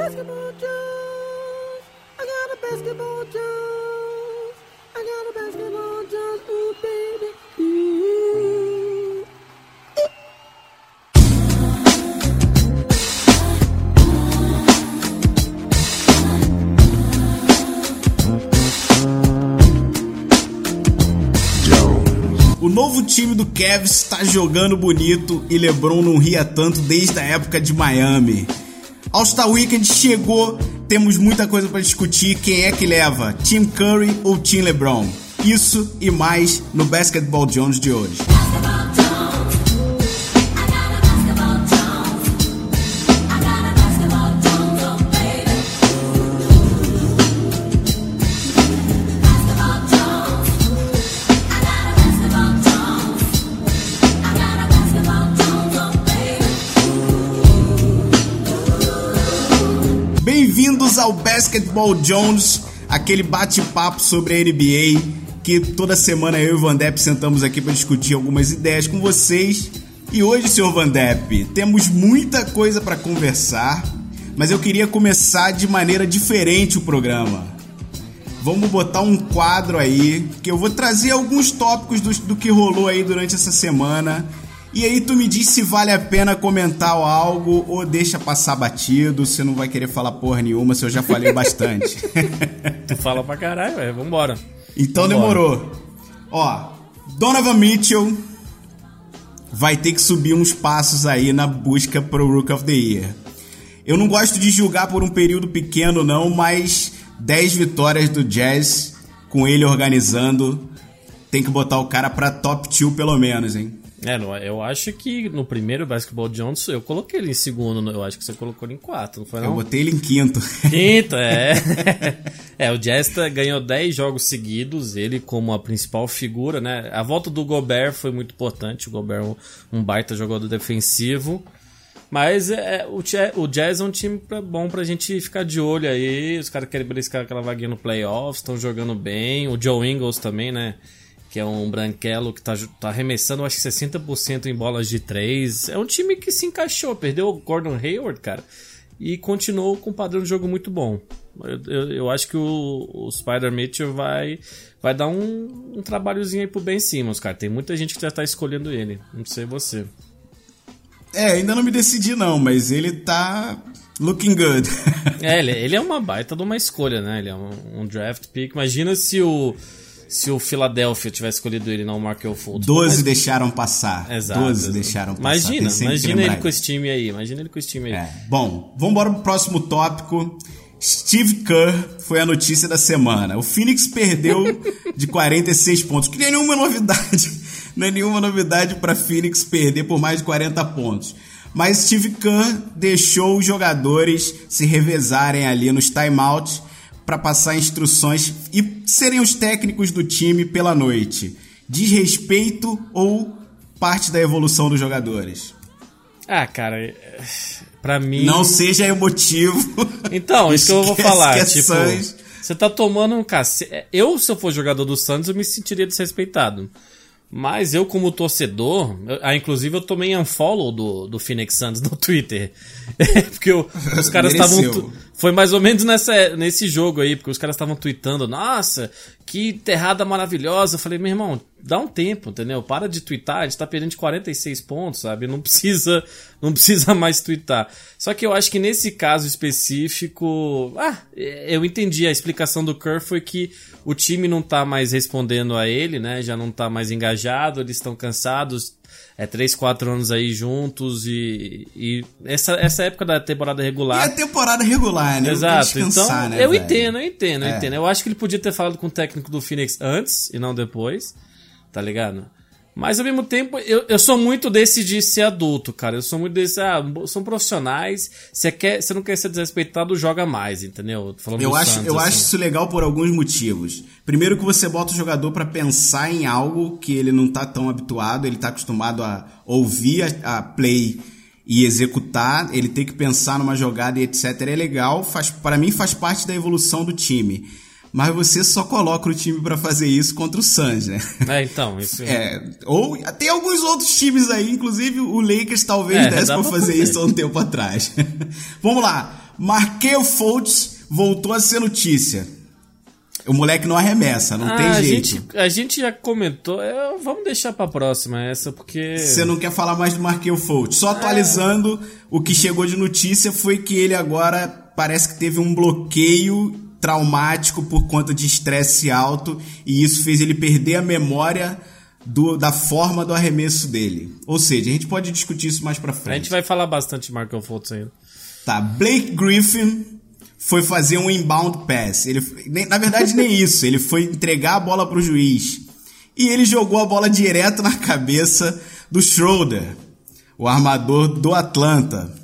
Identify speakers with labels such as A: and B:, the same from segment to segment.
A: basketball juice. I got a basketball juice. I got a basketball juice. Ooh, baby.
B: O novo time do Cavs está jogando bonito e LeBron não ria tanto desde a época de Miami. All-Star Weekend chegou, temos muita coisa para discutir. Quem é que leva? Team Curry ou Team LeBron? Isso e mais no Basketball Jones de hoje. Ao Basketball Jones, aquele bate-papo sobre a NBA que toda semana eu e o Van Depp sentamos aqui para discutir algumas ideias com vocês. E hoje, senhor Van Depp, temos muita coisa para conversar, mas eu queria começar de maneira diferente o programa. Vamos botar um quadro aí que eu vou trazer alguns tópicos do, do que rolou aí durante essa semana. E aí tu me diz se vale a pena comentar algo ou deixa passar batido, você não vai querer falar porra nenhuma, se eu já falei bastante.
C: Tu fala pra caralho, velho. Vambora.
B: Então
C: Vambora.
B: demorou. Ó, Donovan Mitchell vai ter que subir uns passos aí na busca pro Rook of the Year. Eu não gosto de julgar por um período pequeno não, mas 10 vitórias do Jazz com ele organizando, tem que botar o cara pra top 2 pelo menos, hein?
C: É, não, eu acho que no primeiro Basketball Jones eu coloquei ele em segundo, eu acho que você colocou ele em quarto, não foi
B: Eu
C: não?
B: botei ele em quinto.
C: Quinto, é. é, o Jazz tá- ganhou 10 jogos seguidos, ele como a principal figura, né? A volta do Gobert foi muito importante, o Gobert é um, baita jogador defensivo. Mas é, o, Jazz, o Jazz é um time pra- bom pra gente ficar de olho aí. Os caras querem beliscar aquela vaguinha no playoffs, estão jogando bem. O Joe Ingles também, né? Que é um branquelo que tá, tá arremessando, acho que 60% em bolas de 3. É um time que se encaixou. Perdeu o Gordon Hayward, cara. E continuou com um padrão de jogo muito bom. Eu, eu- eu acho que o, o Spider Mitchell vai, vai dar um, um trabalhozinho aí pro Ben Simmons, cara. Tem muita gente que já tá escolhendo ele. Não sei você.
B: É, ainda não me decidi não, mas ele tá looking good.
C: É, ele, ele é uma baita de uma escolha, né? Ele é um, um draft pick. Imagina se o se o Philadelphia tivesse escolhido ele, não o Markel Fultz.
B: 12 deixaram passar.
C: Exato.
B: 12 deixaram passar.
C: Imagina, imagina ele com esse time aí. Imagina ele com esse time aí.
B: É. Bom, vamos embora pro próximo tópico. Steve Kerr foi a notícia da semana. O Phoenix perdeu de 46 pontos, que não é nenhuma novidade. Não é nenhuma novidade para Phoenix perder por mais de 40 pontos. Mas Steve Kerr deixou os jogadores se revezarem ali nos timeouts para passar instruções e serem os técnicos do time pela noite. Desrespeito ou parte da evolução dos jogadores?
C: Ah, cara, é- pra mim.
B: Não seja emotivo.
C: Então, isso que eu vou falar.
B: é
C: tipo,
B: Suns.
C: você tá tomando um cacete. Eu, se eu for jogador do Santos, eu me sentiria desrespeitado. Mas eu, como torcedor, eu- ah, inclusive eu tomei unfollow do, do Phoenix Suns no Twitter. porque eu- os caras estavam. Foi mais ou menos nessa, nesse jogo aí, porque os caras estavam tweetando, nossa, que enterrada maravilhosa. Eu falei, meu irmão, dá um tempo, entendeu? Para de twittar, a gente tá perdendo de 46 pontos, sabe? Não precisa, não precisa mais twittar. Só que eu acho que nesse caso específico, ah, eu entendi. A explicação do Kerr foi que o time não tá mais respondendo a ele, né? Já não tá mais engajado, eles estão cansados. É 3, 4 anos aí juntos e, e essa, essa época da temporada
B: E
C: regular.
B: a temporada regular, né?
C: Exato, então
B: né,
C: eu
B: velho?
C: entendo, eu entendo, eu
B: É.
C: entendo. Eu acho que ele podia ter falado com o técnico do Phoenix antes e não depois, tá ligado? Mas ao mesmo tempo, eu, eu sou muito desse de ser adulto, cara. Eu sou muito desse, ah, são profissionais, você quer, você não quer ser desrespeitado, joga mais, entendeu? Falando
B: Eu acho,
C: Santos,
B: eu
C: assim.
B: acho isso legal por alguns motivos. Primeiro que você bota o jogador pra pensar em algo que ele não tá tão habituado, ele tá acostumado a ouvir a, a play e executar, ele tem que pensar numa jogada e etc. É legal, faz para mim faz parte da evolução do time. Mas você só coloca o time pra fazer isso contra o Suns, né?
C: É, então, isso.
B: É, ou tem alguns outros times aí, inclusive o Lakers talvez
C: É,
B: desse pra fazer
C: fazer.
B: isso há um tempo atrás. Vamos lá. Markel Fultz voltou a ser notícia. O moleque não arremessa, não
C: Ah,
B: tem
C: a
B: jeito.
C: gente, a gente já comentou. é, vamos deixar pra próxima essa, porque.
B: Você não quer falar mais do Markel Fultz. Só atualizando, o que chegou de notícia foi que ele agora parece que teve um bloqueio traumático por conta de estresse alto e isso fez ele perder a memória do- da forma do arremesso dele. Ou seja, a gente pode discutir isso mais pra
C: A
B: frente.
C: gente vai falar bastante de Markel Fultz ainda.
B: Tá, Blake Griffin foi fazer um inbound pass. Ele, nem- na verdade, nem isso. Ele foi entregar a bola pro juiz. E ele jogou a bola direto na cabeça do Schroeder, o armador do Atlanta.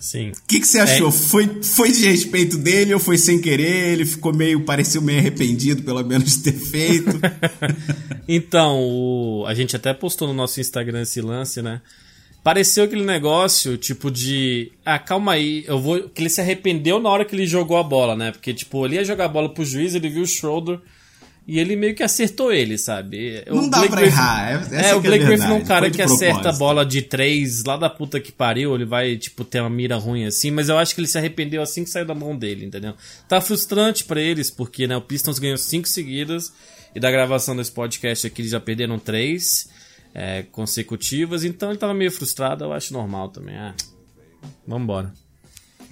C: Sim.
B: O que, que você achou? Foi, foi de respeito dele ou foi sem querer? Ele ficou meio, pareceu meio arrependido, pelo menos, de ter feito.
C: Então, o- a gente até postou no nosso Instagram esse lance, né? Pareceu aquele negócio, tipo, de. Ah, calma aí, eu vou. Que ele se arrependeu na hora que ele jogou a bola, né? Porque, tipo, ele ia jogar a bola pro juiz, ele viu o Schroeder e ele meio que acertou ele, sabe?
B: Não
C: O
B: dá
C: Blake
B: pra
C: Griffin-
B: errar. essa
C: É,
B: que
C: o Blake Griffin é um cara que acerta a bola de três lá da puta que pariu, ele vai, tipo, ter uma mira ruim assim, mas eu acho que ele se arrependeu assim que saiu da mão dele, entendeu? Tá frustrante pra eles, porque, né, o Pistons ganhou cinco seguidas, e da gravação desse podcast aqui eles já perderam três é, consecutivas, então ele tava meio frustrado, eu acho normal também. Ah, vambora.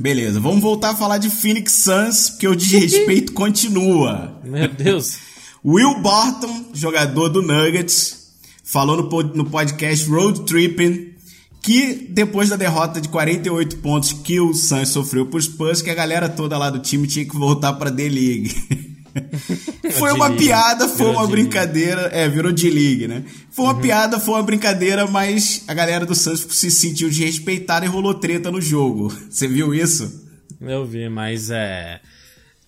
B: Beleza, vamos voltar a falar de Phoenix Suns, porque o desrespeito continua.
C: Meu Deus.
B: Will Barton, jogador do Nuggets, falou no, pod- no podcast Road Tripping que depois da derrota de 48 pontos que o Suns sofreu por Spurs, que a galera toda lá do time tinha que voltar pra D-League. foi uma piada, foi
C: Virou
B: uma brincadeira. É, virou D-League, né? Foi
C: Uhum.
B: uma piada, foi uma brincadeira, mas a galera do Suns se sentiu desrespeitada e rolou treta no jogo. Você viu isso?
C: Eu vi, mas é.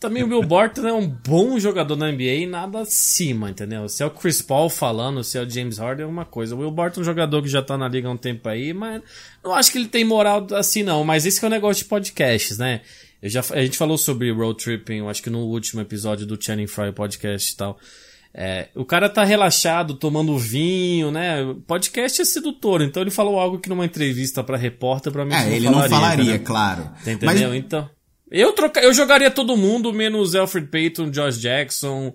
C: Também o Will Borton é um bom jogador na NBA e nada acima, entendeu? Se é o Chris Paul falando, se é o James Harden, é uma coisa. O Will Borton é um jogador que já tá na liga há um tempo aí, mas não acho que ele tem moral assim, não. Mas esse que é o negócio de podcasts, né? Eu já, a gente falou sobre road tripping, acho que no último episódio do Channing Fry podcast e tal. É, o cara tá relaxado, tomando vinho, né? Podcast é sedutor, então ele falou algo que numa entrevista pra repórter, pra mim
B: É, ele não falaria, claro.
C: Entendeu? Então. Eu, troca... eu jogaria todo mundo, menos Alfred Payton, Josh Jackson,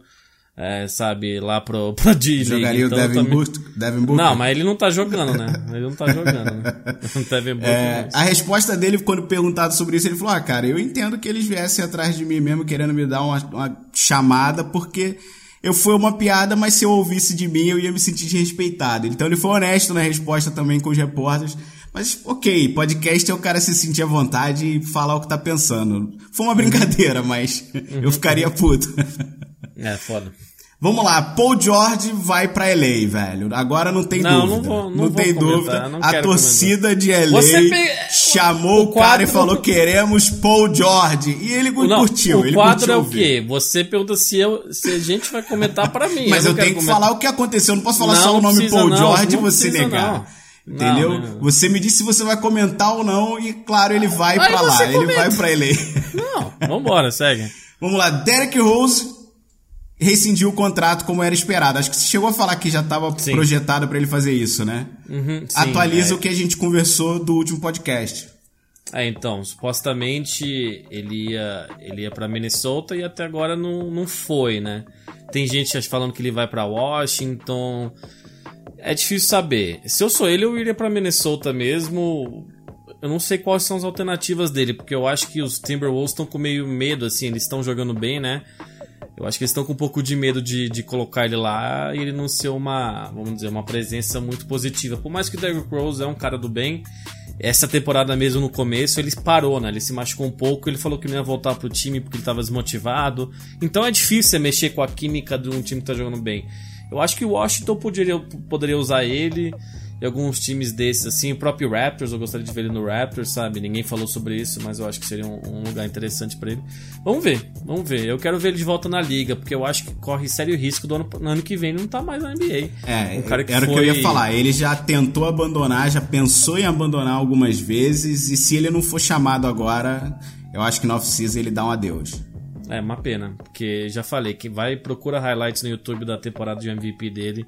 C: é, sabe, lá pro, pro D-League.
B: Jogaria
C: então
B: o Devin,
C: também-
B: Booker, Devin Booker?
C: Não, mas ele não tá jogando, né? Ele não tá jogando, né? Devin Booker.
B: É, a resposta dele, quando perguntado sobre isso, ele falou: Ah, cara, eu entendo que eles viessem atrás de mim mesmo, querendo me dar uma, uma chamada, porque eu fui uma piada, mas se eu ouvisse de mim, eu ia me sentir desrespeitado. Então ele foi honesto na resposta também com os repórteres. Mas, ok, podcast é o cara se sentir à vontade e falar o que tá pensando. Foi uma brincadeira, mas eu ficaria puto.
C: É, foda.
B: Vamos lá, Paul George vai pra LA, velho. Agora não tem
C: Não,
B: dúvida.
C: não vou- não vou
B: tem
C: comentar,
B: dúvida.
C: não
B: a torcida de LA
C: pe-
B: chamou
C: o
B: o, cara e falou: queremos Paul George. E ele
C: Não,
B: curtiu.
C: o
B: ele
C: quadro
B: curtiu
C: é o quê? Você pergunta se, eu, se a gente vai comentar pra mim.
B: Mas
C: não
B: eu,
C: quero
B: tenho que
C: comentar.
B: falar o que aconteceu. Eu não posso falar
C: Não,
B: só o
C: não
B: nome Paul
C: não,
B: George e
C: não
B: você negar. Entendeu?
C: Não, não.
B: Você me disse se você vai comentar ou não, e claro, ele vai
C: Aí
B: pra
C: você
B: lá. Ele
C: comenta.
B: vai pra LA.
C: Não, vambora, segue.
B: Vamos lá, Derek Rose rescindiu o contrato como era esperado. Acho que você chegou a falar que já estava projetado pra ele fazer isso, né?
C: Uhum, sim,
B: Atualiza
C: é.
B: o que a gente conversou do último podcast.
C: É, então, supostamente ele ia, ele ia pra Minnesota e até agora não, não foi, né? Tem gente falando que ele vai pra Washington. É difícil saber. Se eu sou ele, eu iria pra Minnesota mesmo. Eu não sei quais são as alternativas dele, porque eu acho que os Timberwolves estão com meio medo, assim, eles estão jogando bem, né? Eu acho que eles estão com um pouco de medo de, de colocar ele lá e ele não ser uma, vamos dizer, uma presença muito positiva. Por mais que o Derrick Rose é um cara do bem, essa temporada mesmo no começo ele parou, né? Ele se machucou um pouco, ele falou que não ia voltar pro time porque ele tava desmotivado. Então é difícil mexer com a química de um time que tá jogando bem. Eu acho que o Washington poderia, poderia usar ele e alguns times desses, assim, o próprio Raptors, eu gostaria de ver ele no Raptors, sabe? Ninguém falou sobre isso, mas eu acho que seria um, um lugar interessante pra ele. Vamos ver, vamos ver. Eu quero ver ele de volta na liga, porque eu acho que corre sério risco do ano, no ano que vem ele não tá mais na NBA.
B: É,
C: Um cara que
B: era o que eu
C: foi-
B: ia falar. Ele já tentou abandonar, já pensou em abandonar algumas vezes, e se ele não for chamado agora, eu acho que na off-season ele dá um adeus.
C: É uma pena, porque já falei que vai procura highlights no YouTube da temporada de MVP dele.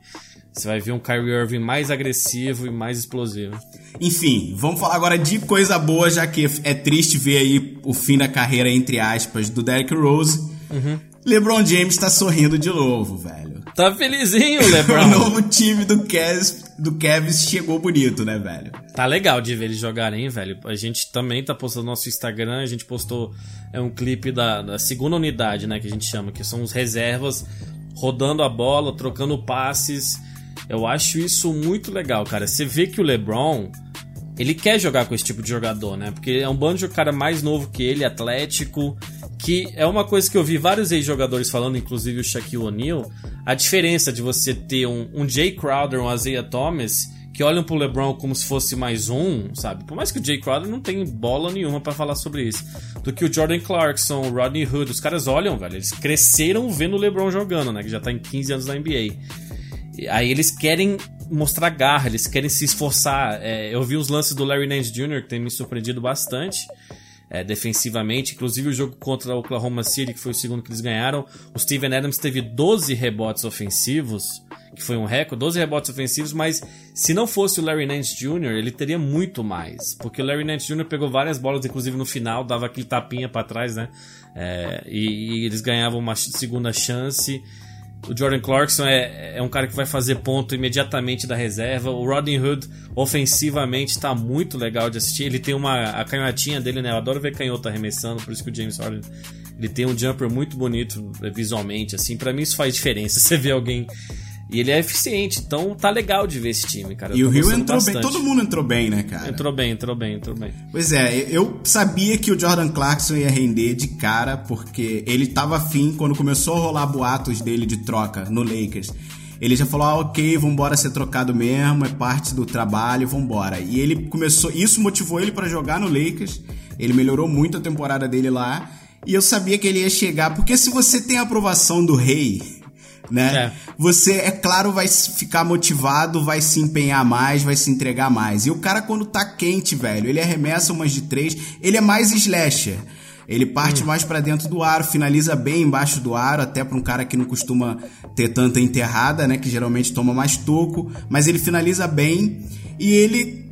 C: Você vai ver um Kyrie Irving mais agressivo e mais explosivo.
B: Enfim, vamos falar agora de coisa boa, já que é triste ver aí o fim da carreira, entre aspas, do Derrick Rose.
C: Uhum.
B: LeBron James tá sorrindo de novo, velho.
C: Tá felizinho,
B: o
C: LeBron.
B: novo time do Cavs, do Cavs chegou bonito, né, velho?
C: Tá legal de ver eles jogarem, velho. A gente também tá postando no nosso Instagram, a gente postou é um clipe da, da segunda unidade, né, que a gente chama, que são os reservas rodando a bola, trocando passes. Eu acho isso muito legal, cara. Você vê que o LeBron, ele quer jogar com esse tipo de jogador, né? Porque é um bando de cara mais novo que ele, atlético, que é uma coisa que eu vi vários ex-jogadores falando, inclusive o Shaquille O'Neal, a diferença de você ter um, um Jay Crowder, um Isaiah Thomas, que olham pro LeBron como se fosse mais um, sabe? Por mais que o Jay Crowder não tenha bola nenhuma para falar sobre isso, do que o Jordan Clarkson, o Rodney Hood, os caras olham, velho, eles cresceram vendo o LeBron jogando, né? Que já tá em 15 anos na NBA. Aí eles querem mostrar garra, eles querem se esforçar. É, eu vi uns lances do Larry Nance Jr. que tem me surpreendido bastante é, defensivamente. Inclusive o jogo contra o Oklahoma City, que foi o segundo que eles ganharam, o Steven Adams teve 12 rebotes ofensivos, que foi um recorde, 12 rebotes ofensivos, mas se não fosse o Larry Nance Jr., ele teria muito mais. Porque o Larry Nance Jr. pegou várias bolas, inclusive no final, dava aquele tapinha para trás, né? É, e, e eles ganhavam uma segunda chance. O Jordan Clarkson é, é um cara que vai fazer ponto imediatamente da reserva. O Rodney Hood, ofensivamente, está muito legal de assistir. Ele tem uma. A canhotinha dele, né? Eu adoro ver canhota arremessando, por isso que o James Harden. Ele tem um jumper muito bonito visualmente, assim. para mim isso faz diferença. Você vê alguém e ele é eficiente, então tá legal de ver esse time, cara.
B: E o Rio entrou bastante. bem, todo mundo entrou bem, né, cara?
C: Entrou bem, entrou bem, entrou bem.
B: Pois é, eu sabia que o Jordan Clarkson ia render de cara, porque ele tava afim quando começou a rolar boatos dele de troca no Lakers. Ele já falou, ah, ok, vambora ser trocado mesmo, é parte do trabalho, vambora. E ele começou, isso motivou ele para jogar no Lakers, ele melhorou muito a temporada dele lá, e eu sabia que ele ia chegar, porque se você tem a aprovação do rei né? É. Você, é claro, vai ficar motivado, vai se empenhar mais, vai se entregar mais. E o cara, quando tá quente, velho, ele arremessa umas de três, ele é mais slasher. Ele parte hum. mais para dentro do aro, finaliza bem embaixo do aro, até para um cara que não costuma ter tanta enterrada, né? Que geralmente toma mais toco, mas ele finaliza bem e ele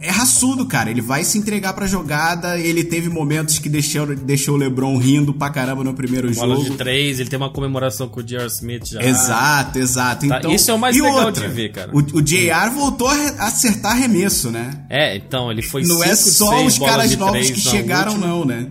B: é raçudo, cara. Ele vai se entregar pra jogada. Ele teve momentos que deixou, deixou o LeBron rindo pra caramba no primeiro
C: Bola
B: jogo.
C: de três, ele tem uma comemoração com o J.R. Smith já.
B: Exato, exato. Tá, então,
C: isso é o mais legal outra, de ver, cara.
B: O, o J.R. voltou a acertar arremesso, né?
C: É, então, ele foi
B: Não é só os caras novos que chegaram, não, né?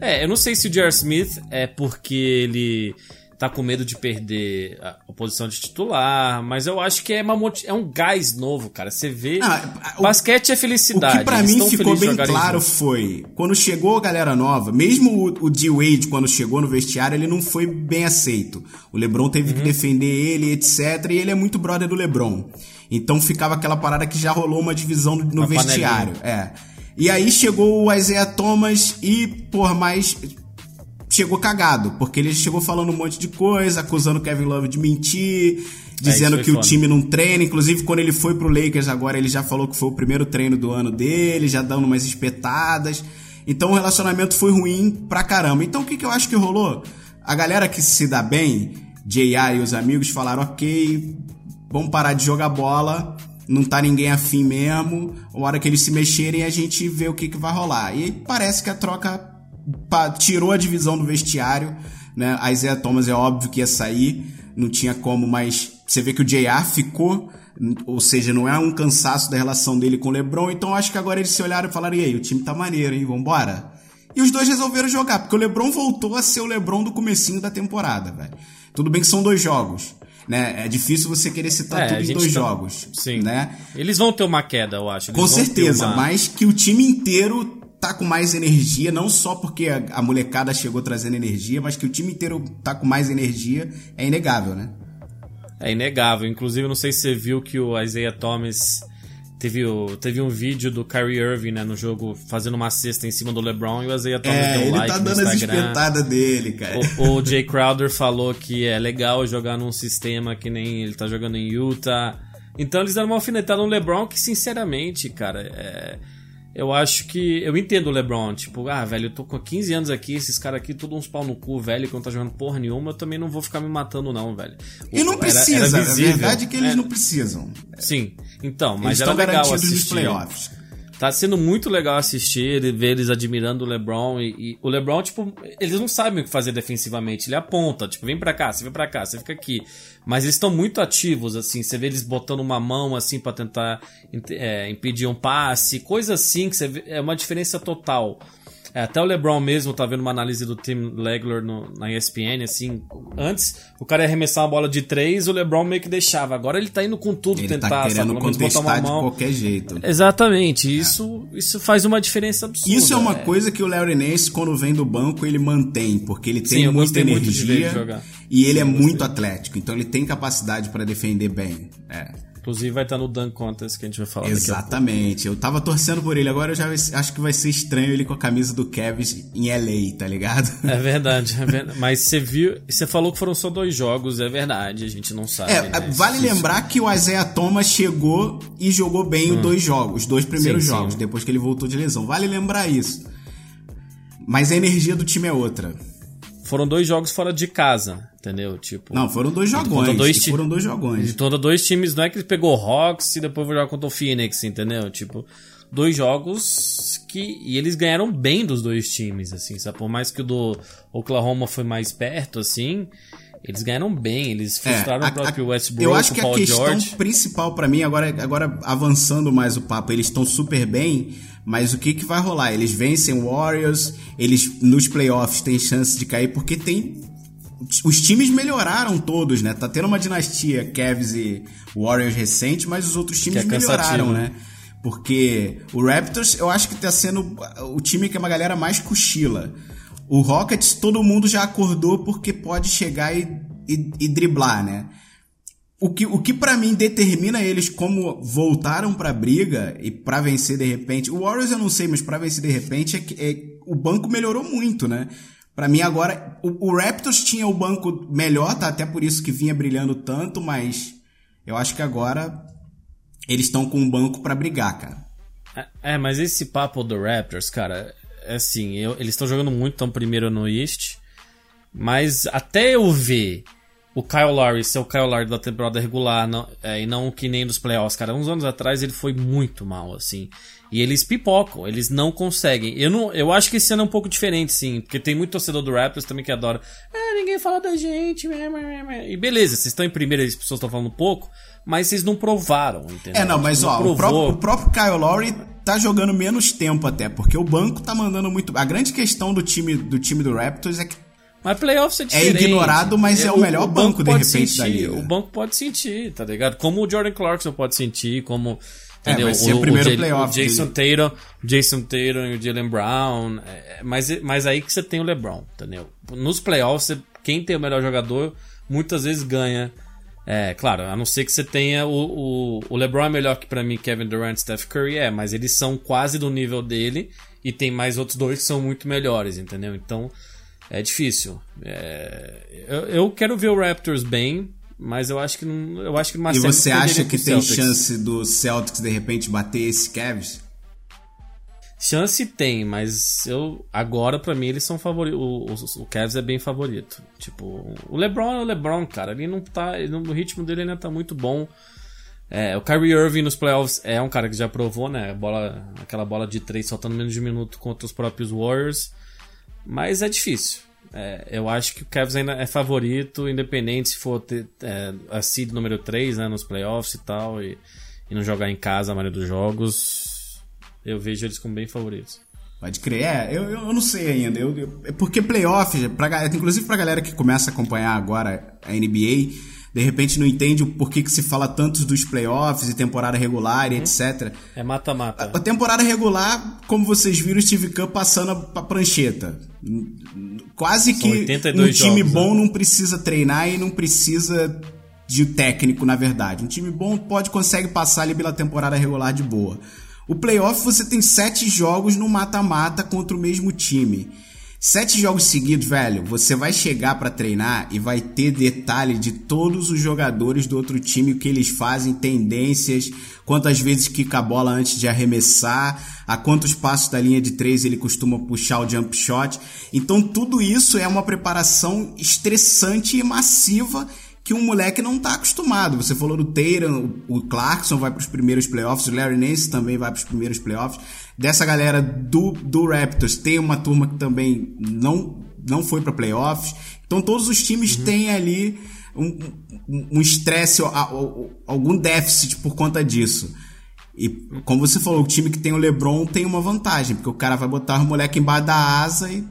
C: É, eu não sei se o J.R. Smith é porque ele tá com medo de perder a posição de titular, mas eu acho que é, uma, é um gás novo, cara. Você vê. Ah, o, basquete é felicidade.
B: O que pra mim ficou bem claro foi: quando chegou a galera nova, mesmo o, o D-Wade, quando chegou no vestiário, ele não foi bem aceito. O LeBron teve uhum. que defender ele, etc. E ele é muito brother do LeBron. Então ficava aquela parada que já rolou uma divisão no uma vestiário. Panelinha. É. E aí chegou o Isaiah Thomas e, por mais chegou cagado, porque ele chegou falando um monte de coisa, acusando o Kevin Love de mentir, dizendo é, que foda. o time não treina. Inclusive, quando ele foi pro Lakers agora, ele já falou que foi o primeiro treino do ano dele, já dando umas espetadas. Então o relacionamento foi ruim pra caramba. Então o que, que eu acho que rolou? A galera que se dá bem, J.R. e os amigos, falaram: ok, vamos parar de jogar bola, não tá ninguém afim mesmo. Uma hora que eles se mexerem, a gente vê o que, que vai rolar. E parece que a troca tirou a divisão do vestiário, né? A Isaiah Thomas é óbvio que ia sair, não tinha como, mas você vê que o JR ficou, ou seja, não é um cansaço da relação dele com o LeBron, então acho que agora eles se olharam e falaram: "E aí, o time tá maneiro, hein? Vambora?" E os dois resolveram jogar, porque o LeBron voltou a ser o LeBron do comecinho da temporada, velho. Tudo bem que são dois jogos, né? É difícil você querer citar é, tudo em dois tá... jogos,
C: Sim.
B: né?
C: Eles vão ter uma queda, eu acho. Eles
B: Com certeza, uma... mas que o time inteiro tá com mais energia, não só porque a, a, molecada chegou trazendo energia, mas que o time inteiro tá com mais energia, é inegável, né?
C: É inegável. Inclusive, não sei se você viu que o Isaiah Thomas teve, o, teve um vídeo do Kyrie Irving, né, no jogo, fazendo uma cesta em cima do LeBron e o Isaiah Thomas
B: é,
C: deu
B: ele
C: like
B: tá dando as espetadas dele, cara.
C: O, o Jay Crowder falou que é legal jogar num sistema que nem ele tá jogando em Utah. Então eles deram uma alfinetada no LeBron que, sinceramente, cara, é eu acho que. Eu entendo o LeBron, tipo, ah, velho, eu tô com 15 anos aqui, esses caras aqui, todos uns pau no cu, velho, que não tá jogando porra nenhuma, eu também não vou ficar me matando, não, velho.
B: E não precisa, era, era a verdade é que eles é, não precisam.
C: Sim, então, mas eles era legal assistir. Nos playoffs. Tá sendo muito legal assistir, ver eles admirando o LeBron e, e, o LeBron, tipo, eles não sabem o que fazer defensivamente. Ele aponta, tipo, vem pra cá, você vem pra cá, você fica aqui. Mas eles estão muito ativos, assim, você vê eles botando uma mão, assim, para tentar é, impedir um passe, coisa assim, que você vê, é uma diferença total. É, até o LeBron mesmo tá vendo uma análise do Tim Legler no, na ESPN, assim, antes o cara ia arremessar uma bola de três, o LeBron meio que deixava. Agora ele tá indo com tudo
B: ele
C: tentar,
B: tá querendo sabe, contestar botar uma mão. de qualquer jeito.
C: Exatamente, é. isso, isso faz uma diferença absurda.
B: Isso é uma é. coisa que o Larry Nance, quando vem do banco, ele mantém, porque ele tem Sim, muita energia e ele Sim, é muito atlético, então ele tem capacidade para defender bem. É.
C: Inclusive vai estar no Dan Contest que a gente vai falar
B: Exatamente. Eu tava torcendo por ele, agora eu já acho que vai ser estranho ele com a camisa do Kevin em LA, tá ligado?
C: É verdade, é verdade. Mas você viu, você falou que foram só dois jogos, é verdade, a gente não sabe.
B: É, né? vale Isso. lembrar que o Isaiah Thomas chegou e jogou bem hum. os dois jogos, os dois primeiros sim, jogos, sim. depois que ele voltou de lesão. Vale lembrar isso. Mas a energia do time é outra
C: foram dois jogos fora de casa, entendeu? Tipo.
B: Não, foram dois jogões. Dois foram dois jogões.
C: Contra dois times, não é que ele pegou o Hawks e depois vai jogar contra o Phoenix, entendeu? Tipo, dois jogos que. E eles ganharam bem dos dois times, assim, sabe? Por mais que o do Oklahoma foi mais perto, assim. Eles ganharam bem, eles é, frustraram é, a, o próprio Westbrook,
B: Eu acho que
C: a
B: questão
C: George.
B: principal para mim, agora, agora avançando mais o papo, eles estão super bem, mas o que, que vai rolar? Eles vencem Warriors, eles nos playoffs têm chance de cair, porque tem. Os times melhoraram todos, né? Tá tendo uma dinastia Cavs e Warriors recente, mas os outros times é melhoraram, né? Porque o Raptors, eu acho que tá sendo o time que a galera mais cochila. O Rockets, todo mundo já acordou porque pode chegar e, e, e driblar, né? O que, o que para mim determina eles como voltaram pra briga e para vencer de repente. O Warriors eu não sei, mas para vencer de repente é que é, o banco melhorou muito, né? Para mim agora, o, o, Raptors tinha o banco melhor, tá? Até por isso que vinha brilhando tanto, mas eu acho que agora eles estão com um banco para brigar, cara.
C: É, é, mas esse papo do Raptors, cara, é assim, eu, eles estão jogando muito, estão primeiro no East, mas até eu ver o Kyle Lowry ser o Kyle Lowry da temporada regular não, é, e não que nem dos playoffs, cara, uns anos atrás ele foi muito mal, assim. E eles pipocam, eles não conseguem. Eu, não, eu acho que esse ano é um pouco diferente, sim, porque tem muito torcedor do Raptors também que adora. Ah, ninguém fala da gente. E beleza, vocês estão em primeira e as pessoas estão falando pouco, mas vocês não provaram, entendeu?
B: É, não, mas não ó, o próprio, o próprio Kyle Lowry tá jogando menos tempo até, porque o banco tá mandando muito. A grande questão do time do, time do Raptors é que.
C: Mas playoffs é, é diferente.
B: É ignorado, mas é, é o melhor o banco, banco de repente
C: sentir,
B: da liga.
C: O banco pode sentir, tá ligado? Como o Jordan Clarkson pode sentir, como
B: é, entendeu? É, vai o, o primeiro o, playoff.
C: O Jason Tatum, Jason Tatum e o Jalen Brown. É, mas, mas aí que você tem o LeBron, entendeu? Nos playoffs, quem tem o melhor jogador muitas vezes ganha. É, claro, a não ser que você tenha o, o, o LeBron é melhor que para mim Kevin Durant, Steph Curry é, mas eles são quase do nível dele e tem mais outros dois que são muito melhores, entendeu? Então é difícil. É, eu, eu quero ver o Raptors bem, mas eu acho que não, eu acho que
B: E você acha que tem Celtics. chance do Celtics de repente bater esse Cavs?
C: Chance tem, mas eu agora para mim eles são favoritos. O, o, o, Cavs é bem favorito. Tipo, o LeBron é o LeBron, cara. Ele não tá, ele, no ritmo dele ainda tá muito bom. É, o Kyrie Irving nos playoffs é um cara que já provou, né? Bola, aquela bola de três soltando menos de um minuto contra os próprios Warriors. Mas é difícil. É, eu acho que o Cavs ainda é favorito, independente se for ter é, a seed número 3 né, nos playoffs e tal, e, e, não jogar em casa a maioria dos jogos. Eu vejo eles como bem favoritos.
B: Pode crer, é, eu, eu não sei ainda. Eu, eu, é porque playoffs, pra, inclusive pra galera que começa a acompanhar agora a NBA, de repente não entende o porquê que se fala tanto dos playoffs e temporada regular e uhum. etc.
C: É mata-mata.
B: A, a, temporada regular, como vocês viram, o Steve Kerr passando a, a prancheta. Quase São que um time jogos, bom né? não precisa treinar e não precisa de técnico, na verdade. Um time bom pode consegue passar ali pela temporada regular de boa. O playoff você tem sete jogos no mata-mata contra o mesmo time. Sete jogos seguidos, velho, você vai chegar para treinar e vai ter detalhe de todos os jogadores do outro time, o que eles fazem, tendências, quantas vezes quica a bola antes de arremessar, a quantos passos da linha de três ele costuma puxar o jump shot. Então tudo isso é uma preparação estressante e massiva que um moleque não tá acostumado. Você falou do Tatum, o Clarkson vai para os primeiros playoffs, o Larry Nance também vai para os primeiros playoffs. Dessa galera do, do Raptors, tem uma turma que também não, não foi para playoffs. Então todos os times uhum. têm ali um estresse, um algum déficit por conta disso. E como você falou, o time que tem o LeBron tem uma vantagem, porque o cara vai botar o moleque embaixo da asa e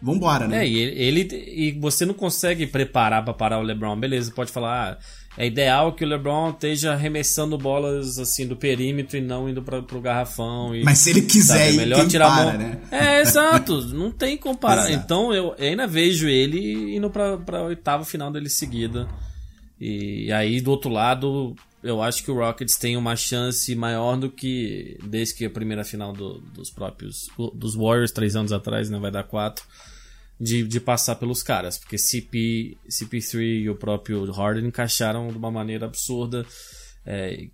B: vambora, né?
C: É, e ele, e você não consegue preparar para parar o LeBron. Beleza, pode falar, ah, é ideal que o LeBron esteja arremessando bolas assim do perímetro e não indo para pro garrafão. E,
B: Mas se ele quiser, sabe, é melhor tirar para, a mão. né?
C: É, exato, não tem como parar. então eu ainda vejo ele indo para para oitava final dele seguida. E aí do outro lado, eu acho que o Rockets tem uma chance maior do que desde que a primeira final do, dos próprios dos Warriors três anos atrás, né, vai dar quatro de, de passar pelos caras, porque CP, CP3 e o próprio Harden encaixaram de uma maneira absurda. É,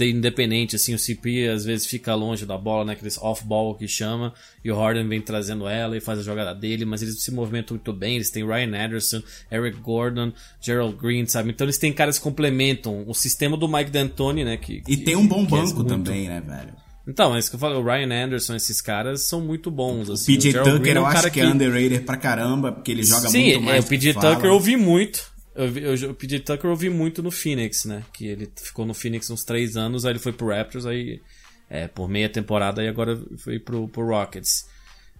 C: independente, assim, o CP às vezes fica longe da bola, né, aqueles off-ball que chama, e o Harden vem trazendo ela e faz a jogada dele, mas eles se movimentam muito bem, eles têm Ryan Anderson, Eric Gordon, Gerald Green, sabe? Então eles têm caras que complementam o sistema do Mike D'Antoni, né? Que,
B: e tem um bom é banco é também, né, velho?
C: Então, é isso que eu falo, o Ryan Anderson, esses caras são muito bons. Assim.
B: O PJ o Tucker Green eu é um acho que é underrated pra caramba, porque ele joga
C: Sim,
B: muito mais.
C: Sim, é, o PJ Tucker eu ouvi muito. Eu, eu, o PJ Tucker eu ouvi muito no Phoenix, né? Que ele ficou no Phoenix uns três anos, aí ele foi pro Raptors, aí é, por meia temporada, e agora foi pro, pro Rockets.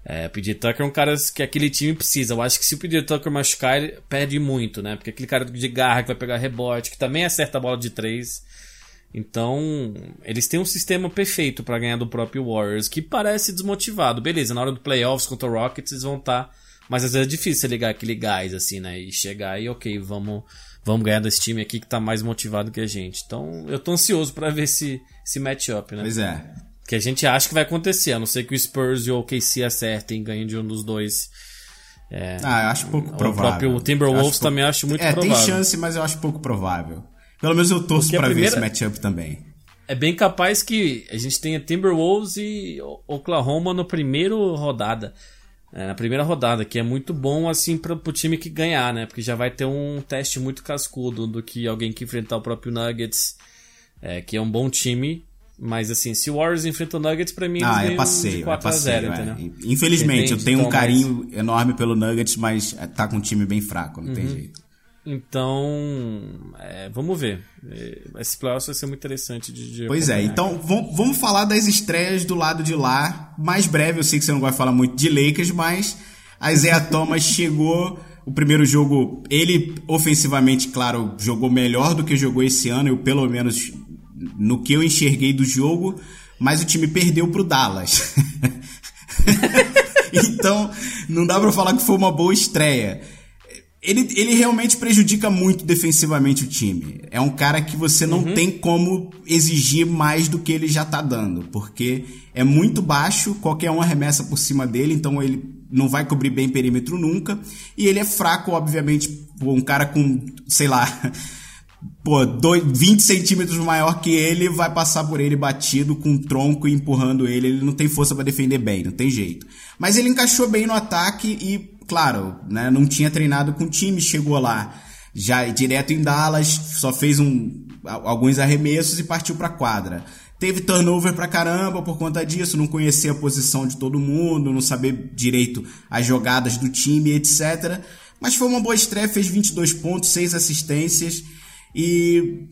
C: É, o PJ Tucker é um cara que aquele time precisa. Eu acho que se o PJ Tucker machucar, ele perde muito, né? Porque aquele cara de garra que vai pegar rebote, que também acerta a bola de três então, eles têm um sistema perfeito para ganhar do próprio Warriors, que parece desmotivado. Beleza, na hora do playoffs contra o Rockets eles vão estar. Tá, mas às vezes é difícil ligar aquele gás, assim, né? E chegar e, ok, vamos, vamos ganhar desse time aqui que tá mais motivado que a gente. Então, eu tô ansioso para ver esse, esse matchup, né?
B: Pois é.
C: Que a gente acha que vai acontecer, a não ser que o Spurs e o OKC acertem e ganhem de um dos dois.
B: É, ah, eu acho pouco provável. O próprio
C: Timberwolves acho também acho muito é, provável.
B: É, tem chance, mas eu acho pouco provável. Pelo menos eu torço para primeira... ver esse matchup também.
C: É bem capaz que a gente tenha Timberwolves e Oklahoma no primeiro rodada. É, na primeira rodada, que é muito bom assim para o time que ganhar, né? Porque já vai ter um teste muito cascudo do que alguém que enfrentar o próprio Nuggets, é, que é um bom time. Mas assim, se o Warriors enfrenta o Nuggets, pra mim
B: ah, é passeio, 4 é passeio, a 0, é. entendeu? Infelizmente, eu tenho um carinho mas... enorme pelo Nuggets, mas tá com um time bem fraco, não uhum. tem jeito.
C: Então, é, vamos ver. É, esse playoff vai ser muito interessante de, de
B: Pois é, então vamos falar das estreias do lado de lá. Mais breve, eu sei que você não vai falar muito de Lakers, mas a Isaiah Thomas chegou. O primeiro jogo, ele ofensivamente, claro, jogou melhor do que jogou esse ano, eu pelo menos no que eu enxerguei do jogo, mas o time perdeu pro Dallas. então, não dá para falar que foi uma boa estreia ele, ele realmente prejudica muito defensivamente o time. É um cara que você não uhum. tem como exigir mais do que ele já tá dando, porque é muito baixo, qualquer um arremessa por cima dele, então ele não vai cobrir bem perímetro nunca. E ele é fraco, obviamente, um cara com, sei lá, pô, dois, 20 centímetros maior que ele vai passar por ele batido com um tronco e empurrando ele. Ele não tem força para defender bem, não tem jeito. Mas ele encaixou bem no ataque e claro, né, não tinha treinado com o time, chegou lá já direto em Dallas, só fez um, alguns arremessos e partiu para quadra. Teve turnover pra caramba por conta disso, não conhecia a posição de todo mundo, não saber direito as jogadas do time, etc. Mas foi uma boa estreia, fez 22 pontos, 6 assistências e